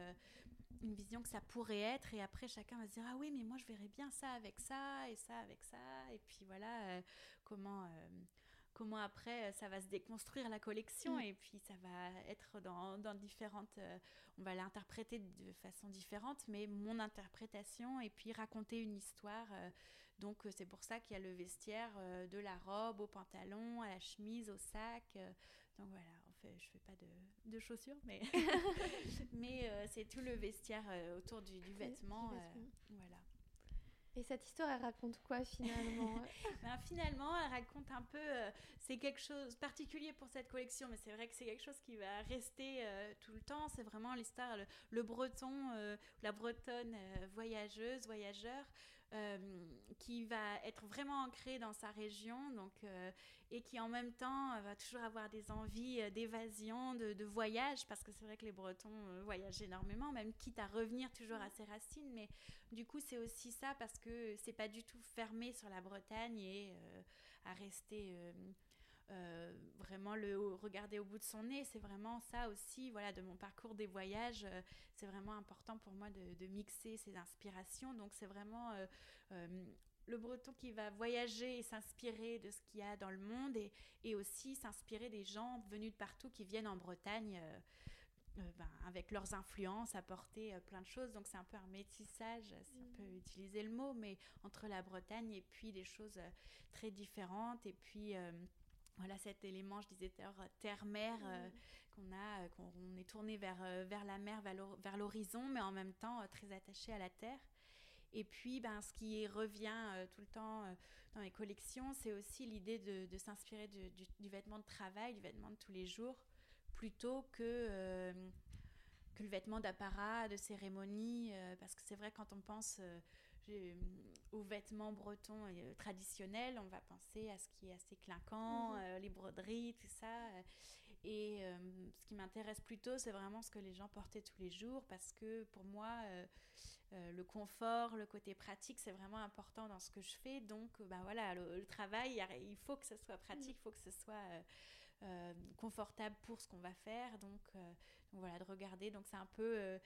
une vision que ça pourrait être et après chacun va se dire ah oui mais moi je verrais bien ça avec ça et ça avec ça et puis voilà euh, comment euh, comment après euh, ça va se déconstruire la collection mm. et puis ça va être dans, dans différentes on va l'interpréter de façon différente mais mon interprétation et puis raconter une histoire donc c'est pour ça qu'il y a le vestiaire de la robe au pantalon à la chemise au sac donc voilà je fais pas de, chaussures, mais, mais euh, c'est tout le vestiaire euh, autour du, vêtement. Euh, voilà. Et cette histoire, elle raconte quoi finalement ben, Finalement, elle raconte un peu. c'est quelque chose particulier pour cette collection, mais c'est vrai que c'est quelque chose qui va rester tout le temps. C'est vraiment l'histoire, le, breton, la bretonne voyageuse, voyageur. Euh, qui va être vraiment ancré dans sa région donc, euh, et qui en même temps va toujours avoir des envies euh, d'évasion, de, voyage, parce que c'est vrai que les Bretons voyagent énormément, même quitte à revenir toujours à ses racines. Mais du coup, c'est aussi ça parce que c'est pas du tout fermé sur la Bretagne et à rester euh, vraiment le regarder au bout de son nez. C'est vraiment ça aussi, voilà, de mon parcours des voyages. Euh, c'est vraiment important pour moi de, mixer ces inspirations. Donc c'est vraiment euh, le breton qui va voyager et s'inspirer de ce qu'il y a dans le monde et, et aussi s'inspirer des gens venus de partout qui viennent en Bretagne ben, avec leurs influences, apporter plein de choses. Donc c'est un peu un métissage, si on peut mm. utiliser le mot, mais entre la Bretagne et puis des choses très différentes. Et puis voilà cet élément, je disais terre-mer, mm. qu'on a, qu'on est tourné vers, vers la mer, vers l'horizon, mais en même temps très attaché à la terre. Et puis, ben, ce qui revient euh, tout le temps euh, dans les collections, c'est aussi l'idée de, s'inspirer du, vêtement de travail, du vêtement de tous les jours, plutôt que, euh, que le vêtement d'apparat, de cérémonie. parce que c'est vrai, quand on pense aux vêtements bretons traditionnels, on va penser à ce qui est assez clinquant, mhm. les broderies, tout ça. Et ce qui m'intéresse plutôt, c'est vraiment ce que les gens portaient tous les jours, parce que pour moi, euh, le confort, le côté pratique, c'est vraiment important dans ce que je fais. Donc, ben voilà, le, travail, il faut que ce soit pratique, il faut que ce soit euh, confortable pour ce qu'on va faire. Donc, voilà, de regarder. Donc, c'est un peu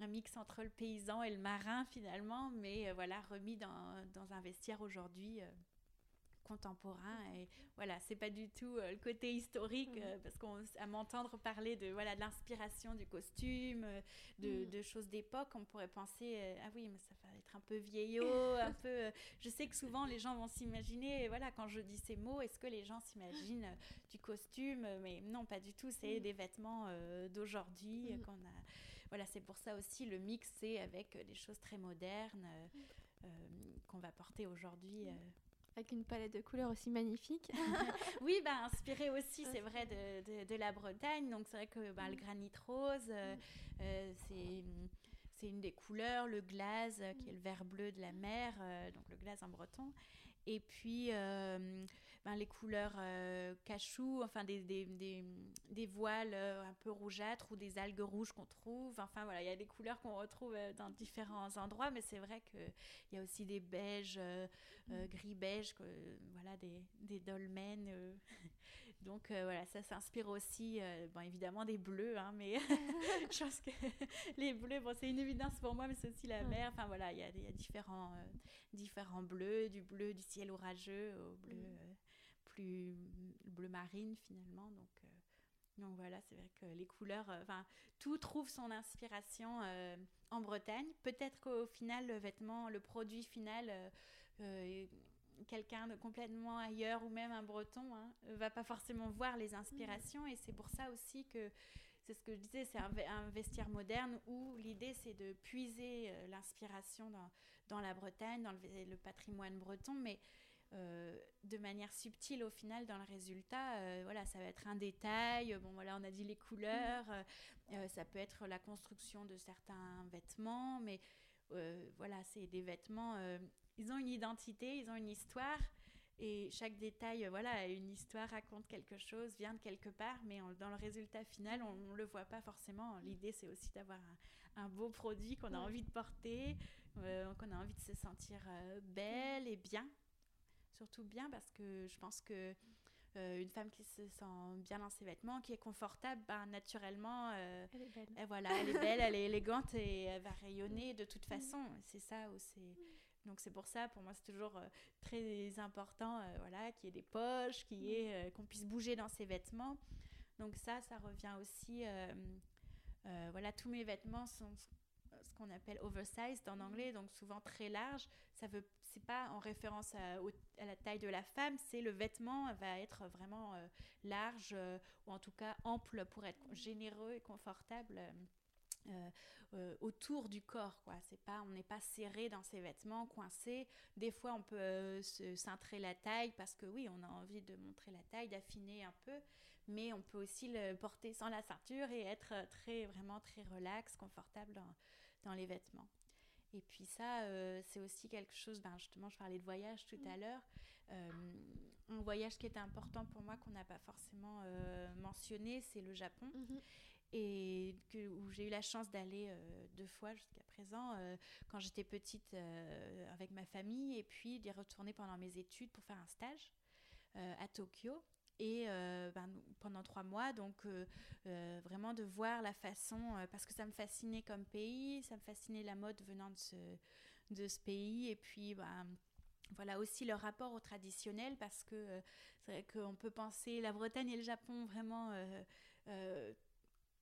un mix entre le paysan et le marin finalement, mais voilà, remis dans, dans un vestiaire aujourd'hui contemporain et voilà c'est pas du tout euh, le côté historique mhm. euh, parce qu'à m'entendre parler de voilà de l'inspiration du costume euh, de, de, choses d'époque on pourrait penser ah oui mais ça va être un peu vieillot un peu je sais que souvent les gens vont s'imaginer voilà quand je dis ces mots est-ce que les gens s'imaginent du costume? Mais non pas du tout c'est mhm. des vêtements d'aujourd'hui qu'on a voilà c'est pour ça aussi le mix c'est avec des choses très modernes qu'on va porter aujourd'hui avec une palette de couleurs aussi magnifique. oui, bah, inspiré aussi, c'est vrai, de, de, la Bretagne. Donc, c'est vrai que bah, le mm. granit rose, euh, mm. euh, c'est c'est une des couleurs, le glace, euh, qui est le vert bleu de la mer, donc le glace en breton. Et puis, ben, les couleurs euh, cachou, enfin des, des, des, des voiles euh, un peu rougeâtres ou des algues rouges qu'on trouve. Enfin voilà, il y a des couleurs qu'on retrouve euh, dans différents endroits, mais c'est vrai qu'il y a aussi des beiges, mm. gris-beige, voilà, des, des dolmens. Donc voilà, ça s'inspire aussi, bon, évidemment des bleus, hein, mais je pense que les bleus, bon, c'est une évidence pour moi, mais c'est aussi la mer. Enfin voilà, il y a, y a différents, différents bleus, du bleu du ciel orageux au bleu. Mm plus bleu marine finalement. Donc, euh, donc voilà, c'est vrai que les couleurs, euh, enfin, tout trouve son inspiration euh, en Bretagne. Peut-être qu'au final, le vêtement, le produit final, quelqu'un de complètement ailleurs ou même un breton hein, va pas forcément voir les inspirations. Et c'est pour ça aussi que c'est ce que je disais, c'est un, vestiaire moderne où l'idée c'est de puiser l'inspiration dans, dans, la Bretagne, dans le, le, patrimoine breton, mais euh, de manière subtile au final dans le résultat. Euh, voilà, ça va être un détail. Bon, voilà, on a dit les couleurs. Euh, ça peut être la construction de certains vêtements, mais voilà, c'est des vêtements. ils ont une identité, ils ont une histoire. Et chaque détail, voilà, une histoire raconte quelque chose, vient de quelque part, mais dans le résultat final, on ne le voit pas forcément. L'idée, c'est aussi d'avoir un, beau produit qu'on a envie de porter, qu'on a envie de se sentir belle et bien surtout bien parce que je pense que euh, une femme qui se sent bien dans ses vêtements, qui est confortable, ben, naturellement, euh, elle est belle. voilà, elle est belle, elle est élégante et elle va rayonner de toute façon. C'est ça c'est. Donc c'est pour ça, pour moi, c'est toujours euh, très important, voilà, qu'il y ait des poches, qu'il y ait, qu'on puisse bouger dans ses vêtements. Donc ça, ça revient aussi. voilà, tous mes vêtements sont ce qu'on appelle oversized en anglais, donc souvent très large. Ça veut c'est pas en référence à, la taille de la femme, c'est le vêtement va être vraiment euh, large euh, ou en tout cas ample pour être généreux et confortable. Euh, autour du corps quoi c'est pas on n'est pas serré dans ses vêtements coincé des fois on peut se cintrer la taille parce que oui on a envie de montrer la taille d'affiner un peu mais on peut aussi le porter sans la ceinture et être très vraiment très relax confortable dans, dans les vêtements et puis ça, euh, c'est aussi quelque chose, ben justement, je parlais de voyage tout à mm. l'heure. Euh, un voyage qui était important pour moi, qu'on n'a pas forcément euh, mentionné, c'est le Japon. Mm-hmm. Et que, où j'ai eu la chance d'aller deux fois jusqu'à présent, quand j'étais petite avec ma famille, et puis d'y retourner pendant mes études pour faire un stage à Tokyo et euh, ben, pendant trois mois, donc euh, euh, vraiment de voir la façon, parce que ça me fascinait comme pays, ça me fascinait la mode venant de ce, de ce pays, et puis ben, voilà aussi le rapport au traditionnel, parce que c'est vrai qu'on peut penser la Bretagne et le Japon vraiment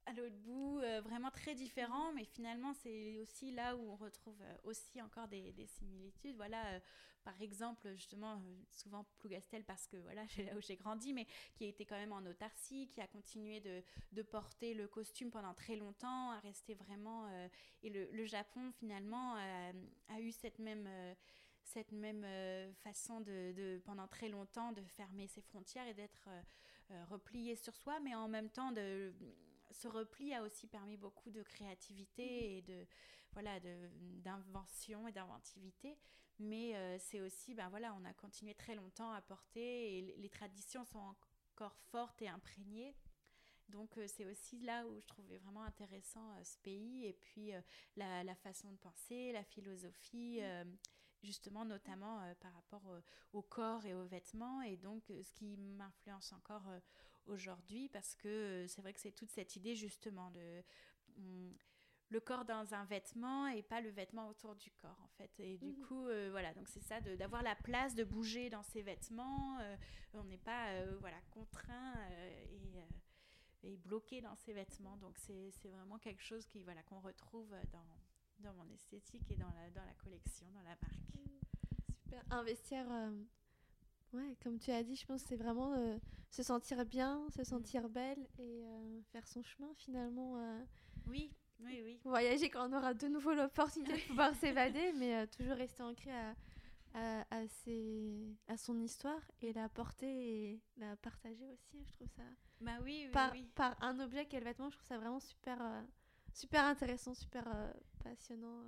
à l'autre bout, euh, vraiment très différent, mais finalement c'est aussi là où on retrouve euh, aussi encore des, similitudes. Voilà, euh, par exemple, justement, souvent Plougastel parce que voilà, c'est là où j'ai grandi, mais qui a été quand même en autarcie, qui a continué de, porter le costume pendant très longtemps, à rester vraiment. et le, Japon finalement a eu cette même cette même façon de, pendant très longtemps de fermer ses frontières et d'être replié sur soi, mais en même temps de ce repli a aussi permis beaucoup de créativité mhm. et de voilà d'invention et d'inventivité mais euh, c'est aussi ben voilà on a continué très longtemps à porter et les, traditions sont encore fortes et imprégnées donc euh, c'est aussi là où je trouvais vraiment intéressant euh, ce pays et puis la, façon de penser, la philosophie, mhm. justement notamment par rapport au corps et aux vêtements et donc ce qui m'influence encore aujourd'hui parce que euh, c'est vrai que c'est toute cette idée justement de le corps dans un vêtement et pas le vêtement autour du corps en fait. Et du mmh. coup euh, voilà donc c'est ça d'avoir la place de bouger dans ses vêtements euh, on n'est pas voilà contraint et, et, bloqué dans ses vêtements. Donc c'est vraiment quelque chose qui voilà qu'on retrouve dans, dans mon esthétique et dans la, dans la collection dans la marque. Super. Investir Ouais, comme tu as dit, je pense que c'est vraiment euh, se sentir bien, se mm. sentir belle et euh, faire son chemin finalement. Euh. Oui, oui, oui. Voyager quand on aura de nouveau l'opportunité de pouvoir s'évader, mais toujours rester ancré à, à, à, à, son histoire et la porter et la partager aussi. Je trouve ça. Bah oui, oui, par, oui. par un objet qu'est le vêtement, je trouve ça vraiment super, super intéressant, super passionnant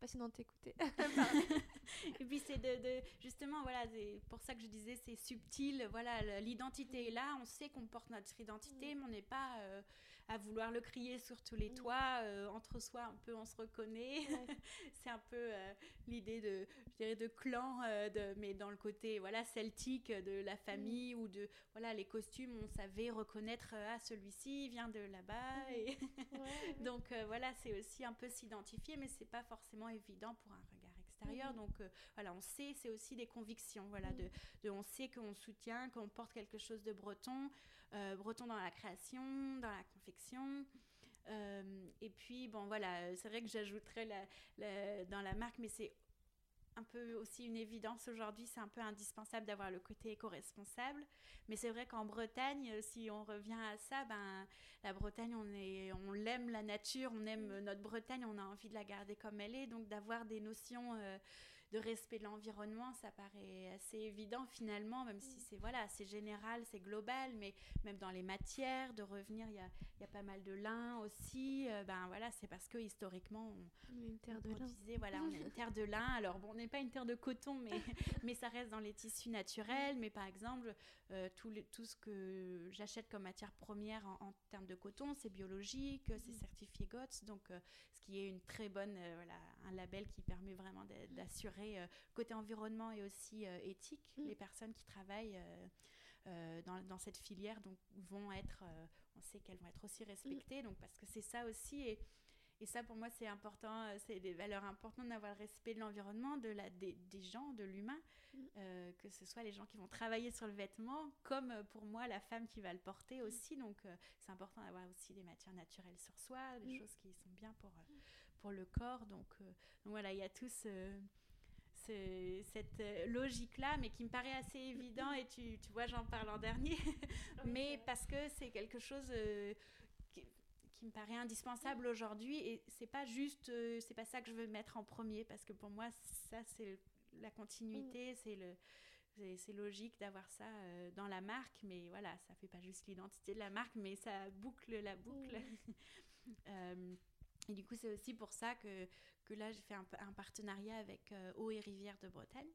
passionnant de t'écouter. et puis c'est de, justement voilà c'est pour ça que je disais c'est subtil. Voilà l'identité est là. On sait qu'on porte notre identité mais on n'est pas euh, à vouloir le crier sur tous les toits euh, entre soi un peu on se reconnaît. C'est un peu euh, l'idée de je dirais de clan de mais dans le côté voilà celtique de la famille ou de voilà les costumes on savait reconnaître ah celui-ci vient de là-bas et donc voilà c'est aussi un peu s'identifier mais c'est pas forcément évident pour un regard extérieur. Donc euh, voilà, on sait, c'est aussi des convictions. Voilà, de, de, on sait qu'on soutient, qu'on porte quelque chose de breton, euh, breton dans la création, dans la confection. Euh, et puis bon voilà, c'est vrai que j'ajouterais la, dans la marque, mais c'est un peu aussi une évidence aujourd'hui, c'est un peu indispensable d'avoir le côté éco-responsable. Mais c'est vrai qu'en Bretagne, si on revient à ça, ben, la Bretagne, on, est, on l'aime la nature, on aime notre Bretagne, on a envie de la garder comme elle est. Donc d'avoir des notions euh, de respect de l'environnement, ça paraît assez évident finalement, même si c'est voilà, c'est général, c'est global, mais même dans les matières, de revenir, il y a, y a, pas mal de lin aussi. Euh, ben voilà, c'est parce que historiquement, on, est une terre de lin. voilà, on est une terre de lin. Alors bon, on n'est pas une terre de coton, mais, mais ça reste dans les tissus naturels. Mais par exemple, euh, tout, tout, ce que j'achète comme matière première en, termes de coton, c'est biologique, c'est certifié GOTS, donc euh, qui est une très bonne, voilà, un label qui permet vraiment d'assurer euh, côté environnement et aussi euh, éthique. Mm. Les personnes qui travaillent euh, dans, dans, cette filière donc, vont être, on sait qu'elles vont être aussi respectées, donc parce que c'est ça aussi. Et, et ça, pour moi, c'est important, c'est des valeurs importantes d'avoir le respect de l'environnement, de la, des, des gens, de l'humain, mm. que ce soit les gens qui vont travailler sur le vêtement, comme pour moi, la femme qui va le porter aussi. Donc, c'est important d'avoir aussi des matières naturelles sur soi, des mm. choses qui sont bien pour, pour le corps. Donc, donc voilà, il y a tout ce cette euh, logique-là, mais qui me paraît assez évident, et tu, tu vois, j'en parle en dernier, mais parce que c'est quelque chose euh, qui, me paraît indispensable aujourd'hui, et c'est pas juste, euh, c'est pas ça que je veux mettre en premier, parce que pour moi, ça, c'est la continuité, mm. c'est le c'est logique d'avoir ça dans la marque, mais voilà, ça fait pas juste l'identité de la marque, mais ça boucle la boucle. et du coup, c'est aussi pour ça que, là, j'ai fait un, un, partenariat avec euh, Eau et Rivière de Bretagne.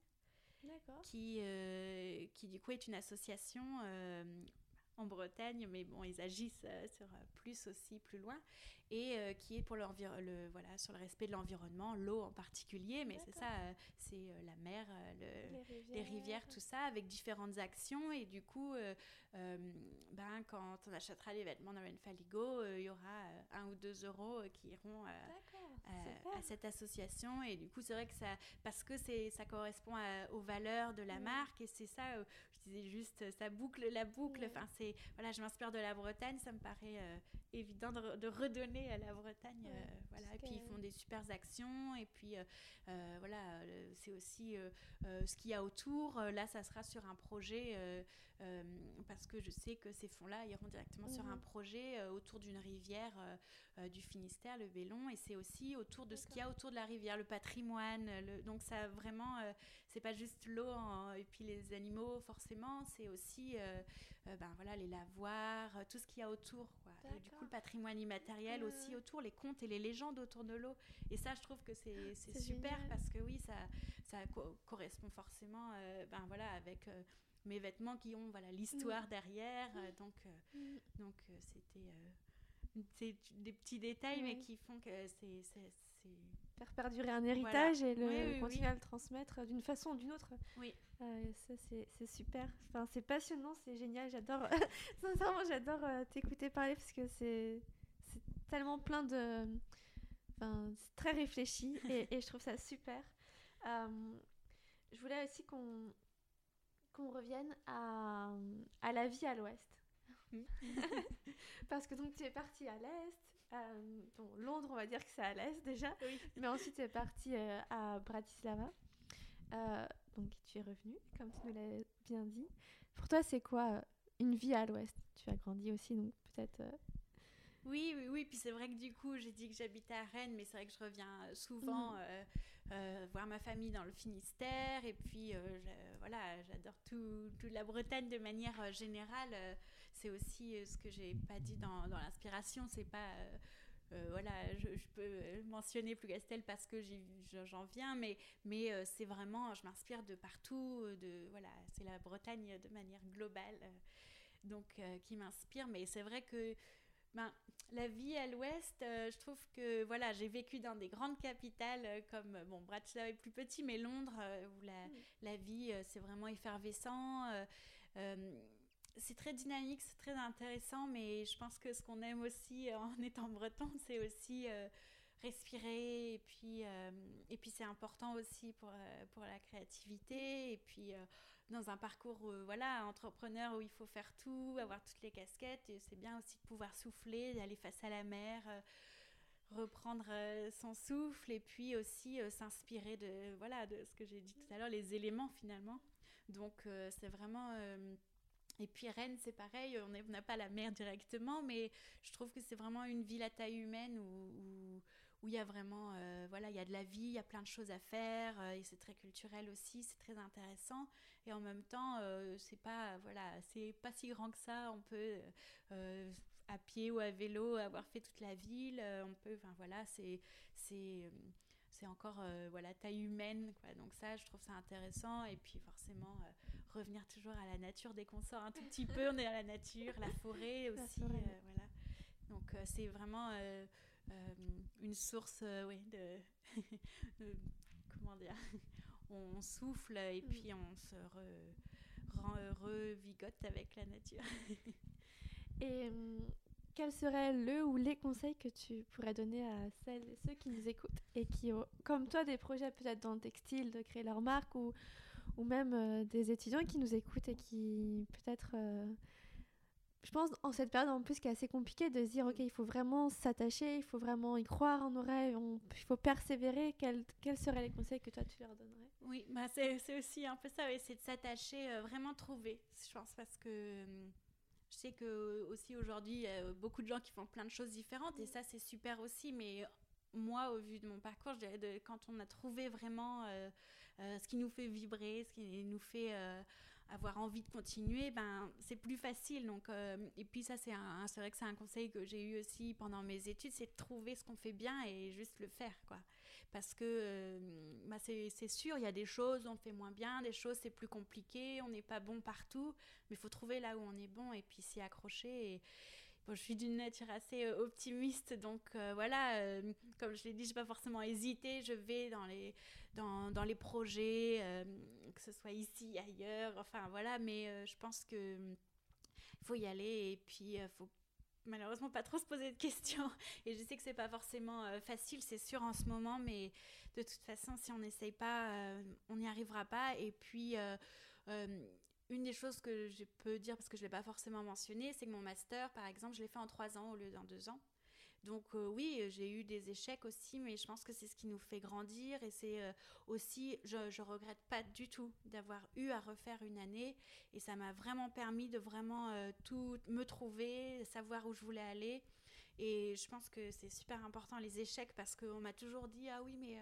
Qui, euh, qui, du coup, est une association euh, en Bretagne, mais bon, ils agissent sur plus aussi, plus loin. et euh, qui est pour le, voilà, sur le respect de l'environnement, l'eau en particulier, mais c'est ça, euh, c'est euh, la mer, les, rivières. tout ça, avec différentes actions. Et du coup, ben, quand on achètera les vêtements dans Faligo, il y aura un ou deux euros qui iront à cette association. Et du coup, c'est vrai que ça, parce que ça correspond aux valeurs de la marque, et c'est ça, je disais juste, ça boucle la boucle. Enfin, c'est, voilà, je m'inspire de la Bretagne, ça me paraît évident de, redonner à la Bretagne. Euh, voilà. Et puis ils font des super actions. Et puis euh, euh, voilà, c'est aussi ce qu'il y a autour. Là, ça sera sur un projet parce que je sais que ces fonds-là iront directement sur un mhm. projet autour d'une rivière du Finistère, le Vélon. Et c'est aussi autour de ce qu'il y a autour de la rivière, le patrimoine. Le, donc ça vraiment, c'est pas juste l'eau et puis les animaux forcément, c'est aussi ben voilà les lavoirs, tout ce qu'il y a autour. Quoi. Et du coup le patrimoine immatériel aussi autour, les contes et les légendes autour de l'eau. Et ça, je trouve que c'est super parce que oui, ça, ça correspond forcément euh, ben, voilà, avec euh, mes vêtements qui ont voilà l'histoire mm. derrière. Euh, donc mm. donc c'était des petits détails, mais qui font que c'est faire perdurer un héritage et le, continuer à le transmettre d'une façon ou d'une autre. Oui. ça, c'est super. Enfin, c'est passionnant, c'est génial. J'adore, sincèrement, j'adore t'écouter parler parce que c'est tellement plein de. Enfin, c'est très réfléchi et, et, je trouve ça super. Euh, je voulais aussi qu'on qu'on revienne à, à, la vie à l'ouest. Mm. Parce que donc tu es partie à l'est. Euh, bon, Londres, on va dire que c'est à l'est déjà. Mais ensuite tu es partie euh, à Bratislava. donc tu es revenue, comme tu nous l'as bien dit. Pour toi, c'est quoi une vie à l'ouest? Tu as grandi aussi, donc peut-être oui, oui, oui. Puis c'est vrai que du coup, j'ai dit que j'habitais à Rennes, mais c'est vrai que je reviens euh, souvent mhm. euh, euh, voir ma famille dans le Finistère. Et puis, voilà, j'adore tout, toute la Bretagne de manière générale. c'est aussi ce que j'ai pas dit dans, dans l'inspiration. C'est pas. voilà, je, peux mentionner Plougastel parce que j'en viens, mais, mais c'est vraiment, je m'inspire de partout, de voilà, c'est la Bretagne de manière globale, donc qui m'inspire. Mais c'est vrai que ben, la vie à l'ouest, euh, je trouve que voilà, j'ai vécu dans des grandes capitales euh, comme bon Bratislava est plus petit, mais Londres euh, où la, la vie c'est vraiment effervescent. c'est très dynamique, c'est très intéressant, mais je pense que ce qu'on aime aussi en étant breton, c'est aussi respirer et puis et puis c'est important aussi pour pour la créativité et puis dans un parcours euh, voilà entrepreneur où il faut faire tout, avoir toutes les casquettes. Et c'est bien aussi de pouvoir souffler, d'aller face à la mer, euh, reprendre euh, son souffle et puis aussi s'inspirer de voilà de ce que j'ai dit tout à l'heure, les éléments finalement. Donc c'est vraiment et puis Rennes, c'est pareil, on n'a pas la mer directement, mais je trouve que c'est vraiment une ville à taille humaine où il y a vraiment, euh, voilà, il y a de la vie, il y a plein de choses à faire, euh, et c'est très culturel aussi, c'est très intéressant. Et en même temps, euh, c'est pas, voilà, c'est pas si grand que ça. On peut à pied ou à vélo avoir fait toute la ville. on peut, enfin voilà, c'est, c'est, c'est encore, voilà, taille humaine, quoi. Donc ça, je trouve ça intéressant. Et puis forcément, revenir toujours à la nature dès qu'on sort un tout petit peu, on est à la nature, la forêt aussi, voilà. Donc c'est vraiment euh, une source euh, oui, de, comment dire on souffle et mm. puis on se rend revigote avec la nature. et hum, quel serait le ou les conseils que tu pourrais donner à celles et ceux qui nous écoutent et qui ont, comme toi, des projets peut-être dans le textile, de créer leur marque ou, ou même euh, des étudiants qui nous écoutent et qui peut-être je pense en cette période en plus qui est assez compliquée de se dire ok il faut vraiment s'attacher, il faut vraiment y croire en nos rêves, il faut persévérer. Quels, quels seraient les conseils que toi tu leur donnerais? Oui, bah c'est aussi un peu ça, c'est de s'attacher, euh, vraiment trouver, je pense, parce que hum, je sais que aussi aujourd'hui il y a beaucoup de gens qui font plein de choses différentes et ça c'est super aussi, mais moi au vu de mon parcours, je dirais de, quand on a trouvé vraiment euh, euh, ce qui nous fait vibrer, ce qui nous fait avoir envie de continuer, ben c'est plus facile. Donc, euh, et puis ça, c'est vrai que c'est un conseil que j'ai eu aussi pendant mes études, c'est de trouver ce qu'on fait bien et juste le faire, quoi. Parce que euh, bah, c'est, sûr, il y a des choses on fait moins bien, des choses c'est plus compliqué, on n'est pas bon partout, mais il faut trouver là où on est bon et puis s'y accrocher. Je suis d'une nature assez optimiste, donc voilà, comme je l'ai dit, je n'ai pas forcément hésité, je vais dans les, dans, les projets, que ce soit ici, ailleurs, enfin voilà, mais je pense que il faut y aller et puis il faut malheureusement pas trop se poser de questions. Et je sais que c'est pas forcément euh, facile, c'est sûr en ce moment, mais de toute façon, si on n'essaye pas, euh, on n'y arrivera pas. Et puis, euh, une des choses que je peux dire, parce que je ne l'ai pas forcément mentionné, c'est que mon master, par exemple, je l'ai fait en trois ans au lieu d'en deux ans. Donc euh, oui, j'ai eu des échecs aussi, mais je pense que c'est ce qui nous fait grandir et c'est euh, aussi, je, ne regrette pas du tout d'avoir eu à refaire une année et ça m'a vraiment permis de vraiment euh, tout me trouver, savoir où je voulais aller. Et je pense que c'est super important les échecs parce qu'on m'a toujours dit ah oui mais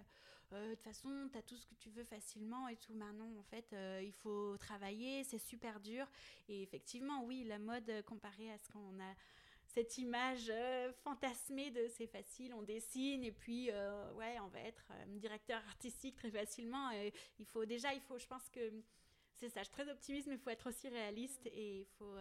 de toute façon tu as tout ce que tu veux facilement et tout. Maintenant en fait il faut travailler, c'est super dur. Et effectivement oui la mode comparée à ce qu'on a cette image euh, fantasmée de c'est facile, on dessine et puis euh, ouais, on va être euh, directeur artistique très facilement. il faut déjà, il faut, je pense que c'est ça, je suis très optimiste, mais il faut être aussi réaliste et il faut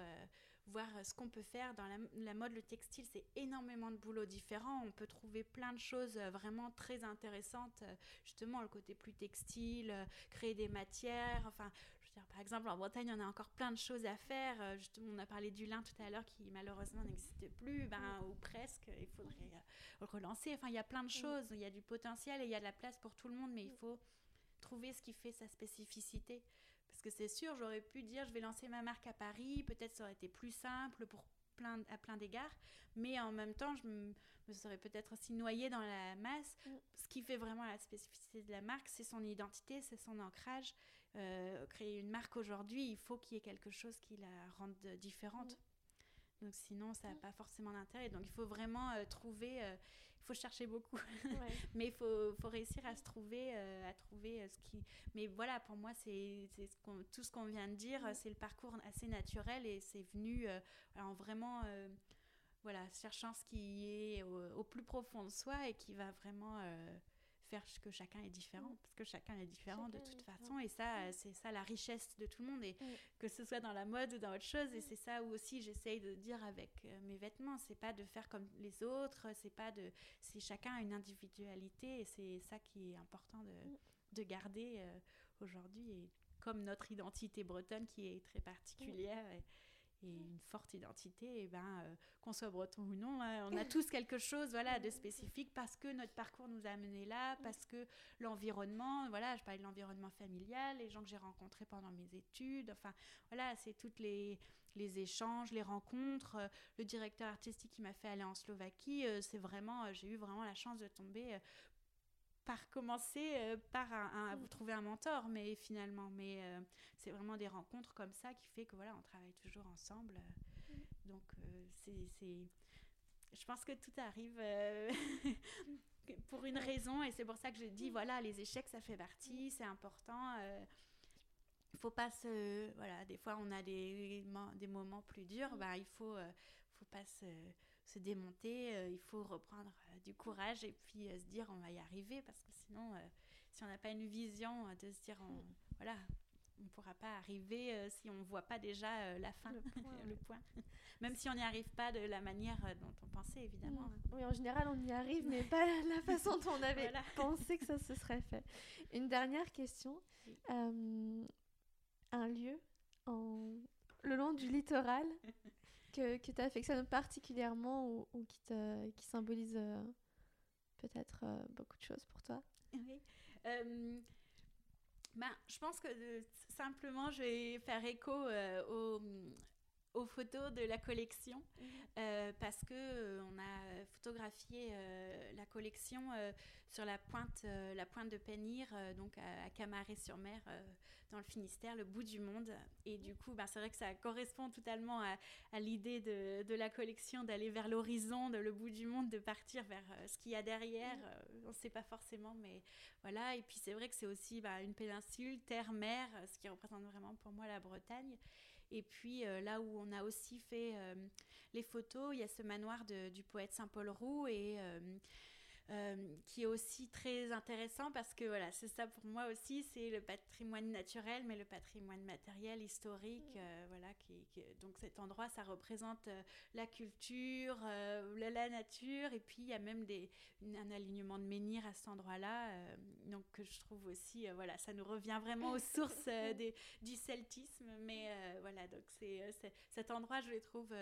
voir ce qu'on peut faire dans la, mode, le textile, c'est énormément de boulot différent. On peut trouver plein de choses vraiment très intéressantes, justement le côté plus textile, créer des matières. Enfin, par exemple, en Bretagne, on a encore plein de choses à faire. Euh, justement, on a parlé du lin tout à l'heure qui malheureusement n'existe plus, ben, ou presque. Il faudrait euh, relancer. Enfin, il y a plein de choses. Il y a du potentiel et il y a de la place pour tout le monde, mais il faut trouver ce qui fait sa spécificité. Parce que c'est sûr, j'aurais pu dire je vais lancer ma marque à Paris. Peut-être ça aurait été plus simple pour plein, à plein d'égards. Mais en même temps, je me, serais peut-être aussi noyée dans la masse. Ce qui fait vraiment la spécificité de la marque, c'est son identité, c'est son ancrage. Euh, créer une marque aujourd'hui, il faut qu'il y ait quelque chose qui la rende différente. Donc sinon, ça n'a pas forcément d'intérêt. Donc il faut vraiment euh, trouver, euh, faut chercher beaucoup, mais il faut, faut, réussir à se trouver, à trouver ce qui. Mais voilà, pour moi, c'est ce tout ce qu'on vient de dire, c'est le parcours assez naturel et c'est venu en vraiment, voilà, cherchant ce qui est au, au, plus profond de soi et qui va vraiment que chacun est différent, parce que chacun est différent de toute façon, et ça, mm. c'est ça la richesse de tout le monde, et que ce soit dans la mode ou dans autre chose, et c'est ça où aussi j'essaye de dire avec euh, mes vêtements, c'est pas de faire comme les autres, c'est pas de, c'est chacun a une individualité, et c'est ça qui est important de, de garder euh, aujourd'hui, et comme notre identité bretonne qui est très particulière. Et, et une forte identité, et eh ben, euh, qu'on soit breton ou non, hein, on a tous quelque chose voilà, de spécifique parce que notre parcours nous a amenés là, parce que l'environnement, voilà, je parlais de l'environnement familial, les gens que j'ai rencontrés pendant mes études, enfin voilà, c'est toutes les, les échanges, les rencontres, euh, le directeur artistique qui m'a fait aller en Slovaquie, euh, c'est vraiment, j'ai eu vraiment la chance de tomber par commencer euh, par un, vous trouver un mentor, mais finalement, mais euh, c'est vraiment des rencontres comme ça qui fait que voilà, on travaille toujours ensemble. Euh. donc c'est, je pense que tout arrive pour une raison et c'est pour ça que je dis voilà, les échecs ça fait partie, c'est important. il faut pas se, voilà, des fois on a des, des moments plus durs, bah, il faut, faut pas se se démonter, euh, il faut reprendre euh, du courage et puis euh, se dire on va y arriver parce que sinon, si on n'a pas une vision de se dire on, voilà, on ne pourra pas arriver si on ne voit pas déjà la fin, le point. Même si on n'y arrive pas de la manière dont on pensait, évidemment. Hein. Oui, en général, on y arrive, mais pas la façon dont on avait pensé que ça se serait fait. Une dernière question. un lieu en... le long du littoral que, que tu affectionnes particulièrement ou, qui, te, qui symbolise euh, peut-être euh, beaucoup de choses pour toi? Oui. Euh, ben, je pense que simplement, je vais faire écho au, aux photos de la collection mhm. euh, parce que euh, on a photographié euh, la collection sur la pointe, la pointe de Penir, donc à, Camaré-sur-Mer, dans le Finistère, le bout du monde. Et du coup, bah, c'est vrai que ça correspond totalement à, l'idée de, de, la collection d'aller vers l'horizon, de le bout du monde, de partir vers ce qu'il y a derrière. Mhm. on ne sait pas forcément, mais voilà. Et puis c'est vrai que c'est aussi bah, une péninsule, terre-mer, ce qui représente vraiment pour moi la Bretagne. Et puis euh, là où on a aussi fait euh, les photos, il y a ce manoir du poète Saint-Paul Roux et euh, qui est aussi très intéressant parce que voilà, c'est ça pour moi aussi, c'est le patrimoine naturel, mais le patrimoine matériel, historique, euh, voilà, qui, donc cet endroit, ça représente euh, la culture, la, nature, et puis il y a même des, un alignement de menhirs à cet endroit-là, donc je trouve aussi, voilà, ça nous revient vraiment aux sources des, du celtisme, mais voilà, donc c'est cet endroit, je le trouve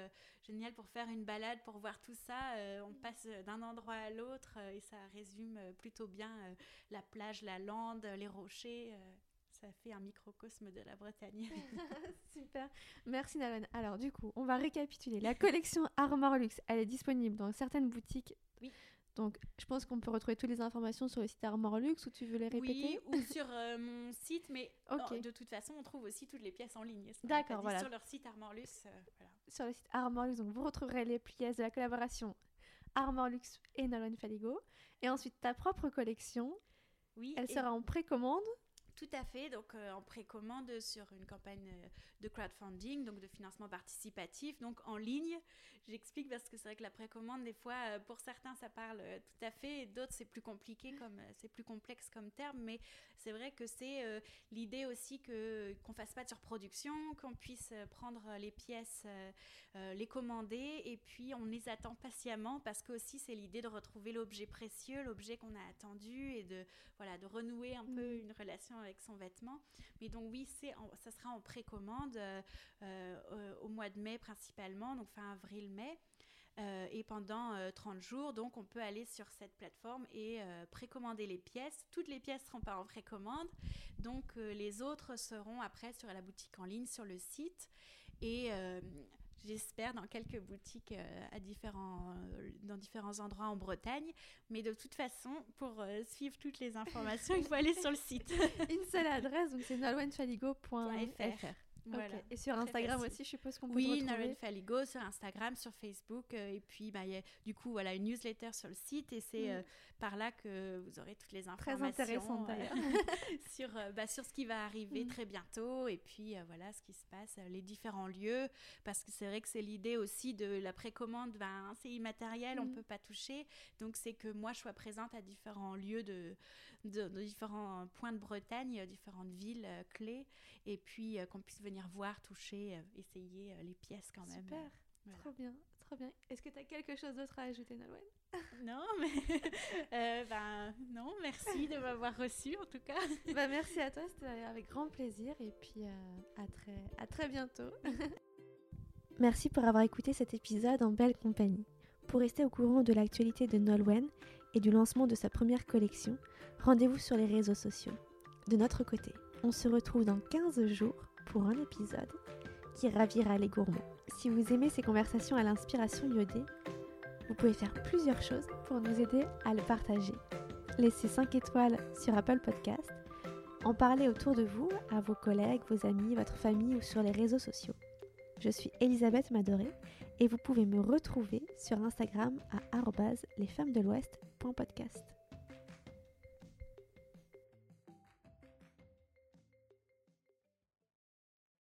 génial pour faire une balade, pour voir tout ça, on passe d'un endroit à l'autre ça résume euh, plutôt bien euh, la plage, la lande, les rochers. Euh, ça fait un microcosme de la Bretagne. Super. Merci Nalon. Alors du coup, on va récapituler. La collection Armor Luxe, elle est disponible dans certaines boutiques. Oui. Donc, je pense qu'on peut retrouver toutes les informations sur le site Armor Luxe ou tu veux les répéter? Oui, ou sur mon site, mais de toute façon, on trouve aussi toutes les pièces en ligne. D'accord, voilà. Sur leur site Armor Luxe. Sur le site Armor Luxe, donc vous retrouverez les pièces de la collaboration Armor Luxe et Nolwenn Faligo. Et ensuite, ta propre collection, oui, elle sera en précommande tout à fait, donc euh, en précommande sur une campagne euh, de crowdfunding, donc de financement participatif, donc en ligne. J'explique parce que c'est vrai que la précommande, des fois, euh, pour certains, ça parle tout à fait, et d'autres, c'est plus compliqué, comme c'est plus complexe comme terme, mais c'est vrai que c'est l'idée aussi que qu'on fasse pas de surproduction, qu'on puisse prendre les pièces, les commander, et puis on les attend patiemment parce que aussi c'est l'idée de retrouver l'objet précieux, l'objet qu'on a attendu, et de voilà de renouer un peu mmh. une relation avec son vêtement. Mais donc oui, c'est ça sera en précommande euh, euh, au mois de mai principalement, donc fin avril-mai. Euh, et pendant 30 jours, donc on peut aller sur cette plateforme et précommander les pièces. Toutes les pièces ne seront pas en précommande, donc les autres seront après sur la boutique en ligne, sur le site. Et j'espère, dans quelques boutiques euh, à différents, euh, dans différents endroits en Bretagne. Mais de toute façon, pour euh, suivre toutes les informations, il faut aller sur le site. Une seule adresse, donc c'est nolwenfaligo.fr. Et sur Instagram aussi, je suppose qu'on peut oui, retrouver. Oui, Faligo sur Instagram, sur Facebook. et puis, bah, y a, du coup, voilà, une newsletter sur le site. Et c'est mm. par là que vous aurez toutes les informations. Très intéressant, d'ailleurs. sur, bah, sur ce qui va arriver mm. très bientôt. Et puis, voilà, ce qui se passe, les différents lieux. Parce que c'est vrai que c'est l'idée aussi de la précommande. Ben, c'est immatériel, on ne mm. peut pas toucher. Donc, c'est que moi, je sois présente à différents lieux de, de, différents points de Bretagne, différentes villes clés. Et puis, qu'on puisse venir voir, toucher, euh, essayer euh, les pièces quand même. Super, trop bien, trop bien. Est-ce que tu as quelque chose d'autre à ajouter, Nolwenn? Non, mais euh, ben, non, merci de m'avoir reçu en tout cas. bah, merci à toi, c'était avec grand plaisir et puis à, très, à très bientôt. merci pour avoir écouté cet épisode en belle compagnie. Pour rester au courant de l'actualité de Nolwenn et du lancement de sa première collection, rendez-vous sur les réseaux sociaux. De notre côté, on se retrouve dans 15 jours pour un épisode qui ravira les gourmands. Si vous aimez ces conversations à l'inspiration iodée, vous pouvez faire plusieurs choses pour nous aider à le partager. Laissez 5 étoiles sur Apple Podcast, en parler autour de vous, à vos collègues, vos amis, votre famille ou sur les réseaux sociaux. Je suis Elisabeth Madoré et vous pouvez me retrouver sur Instagram à lesfemmesdelouest.podcast.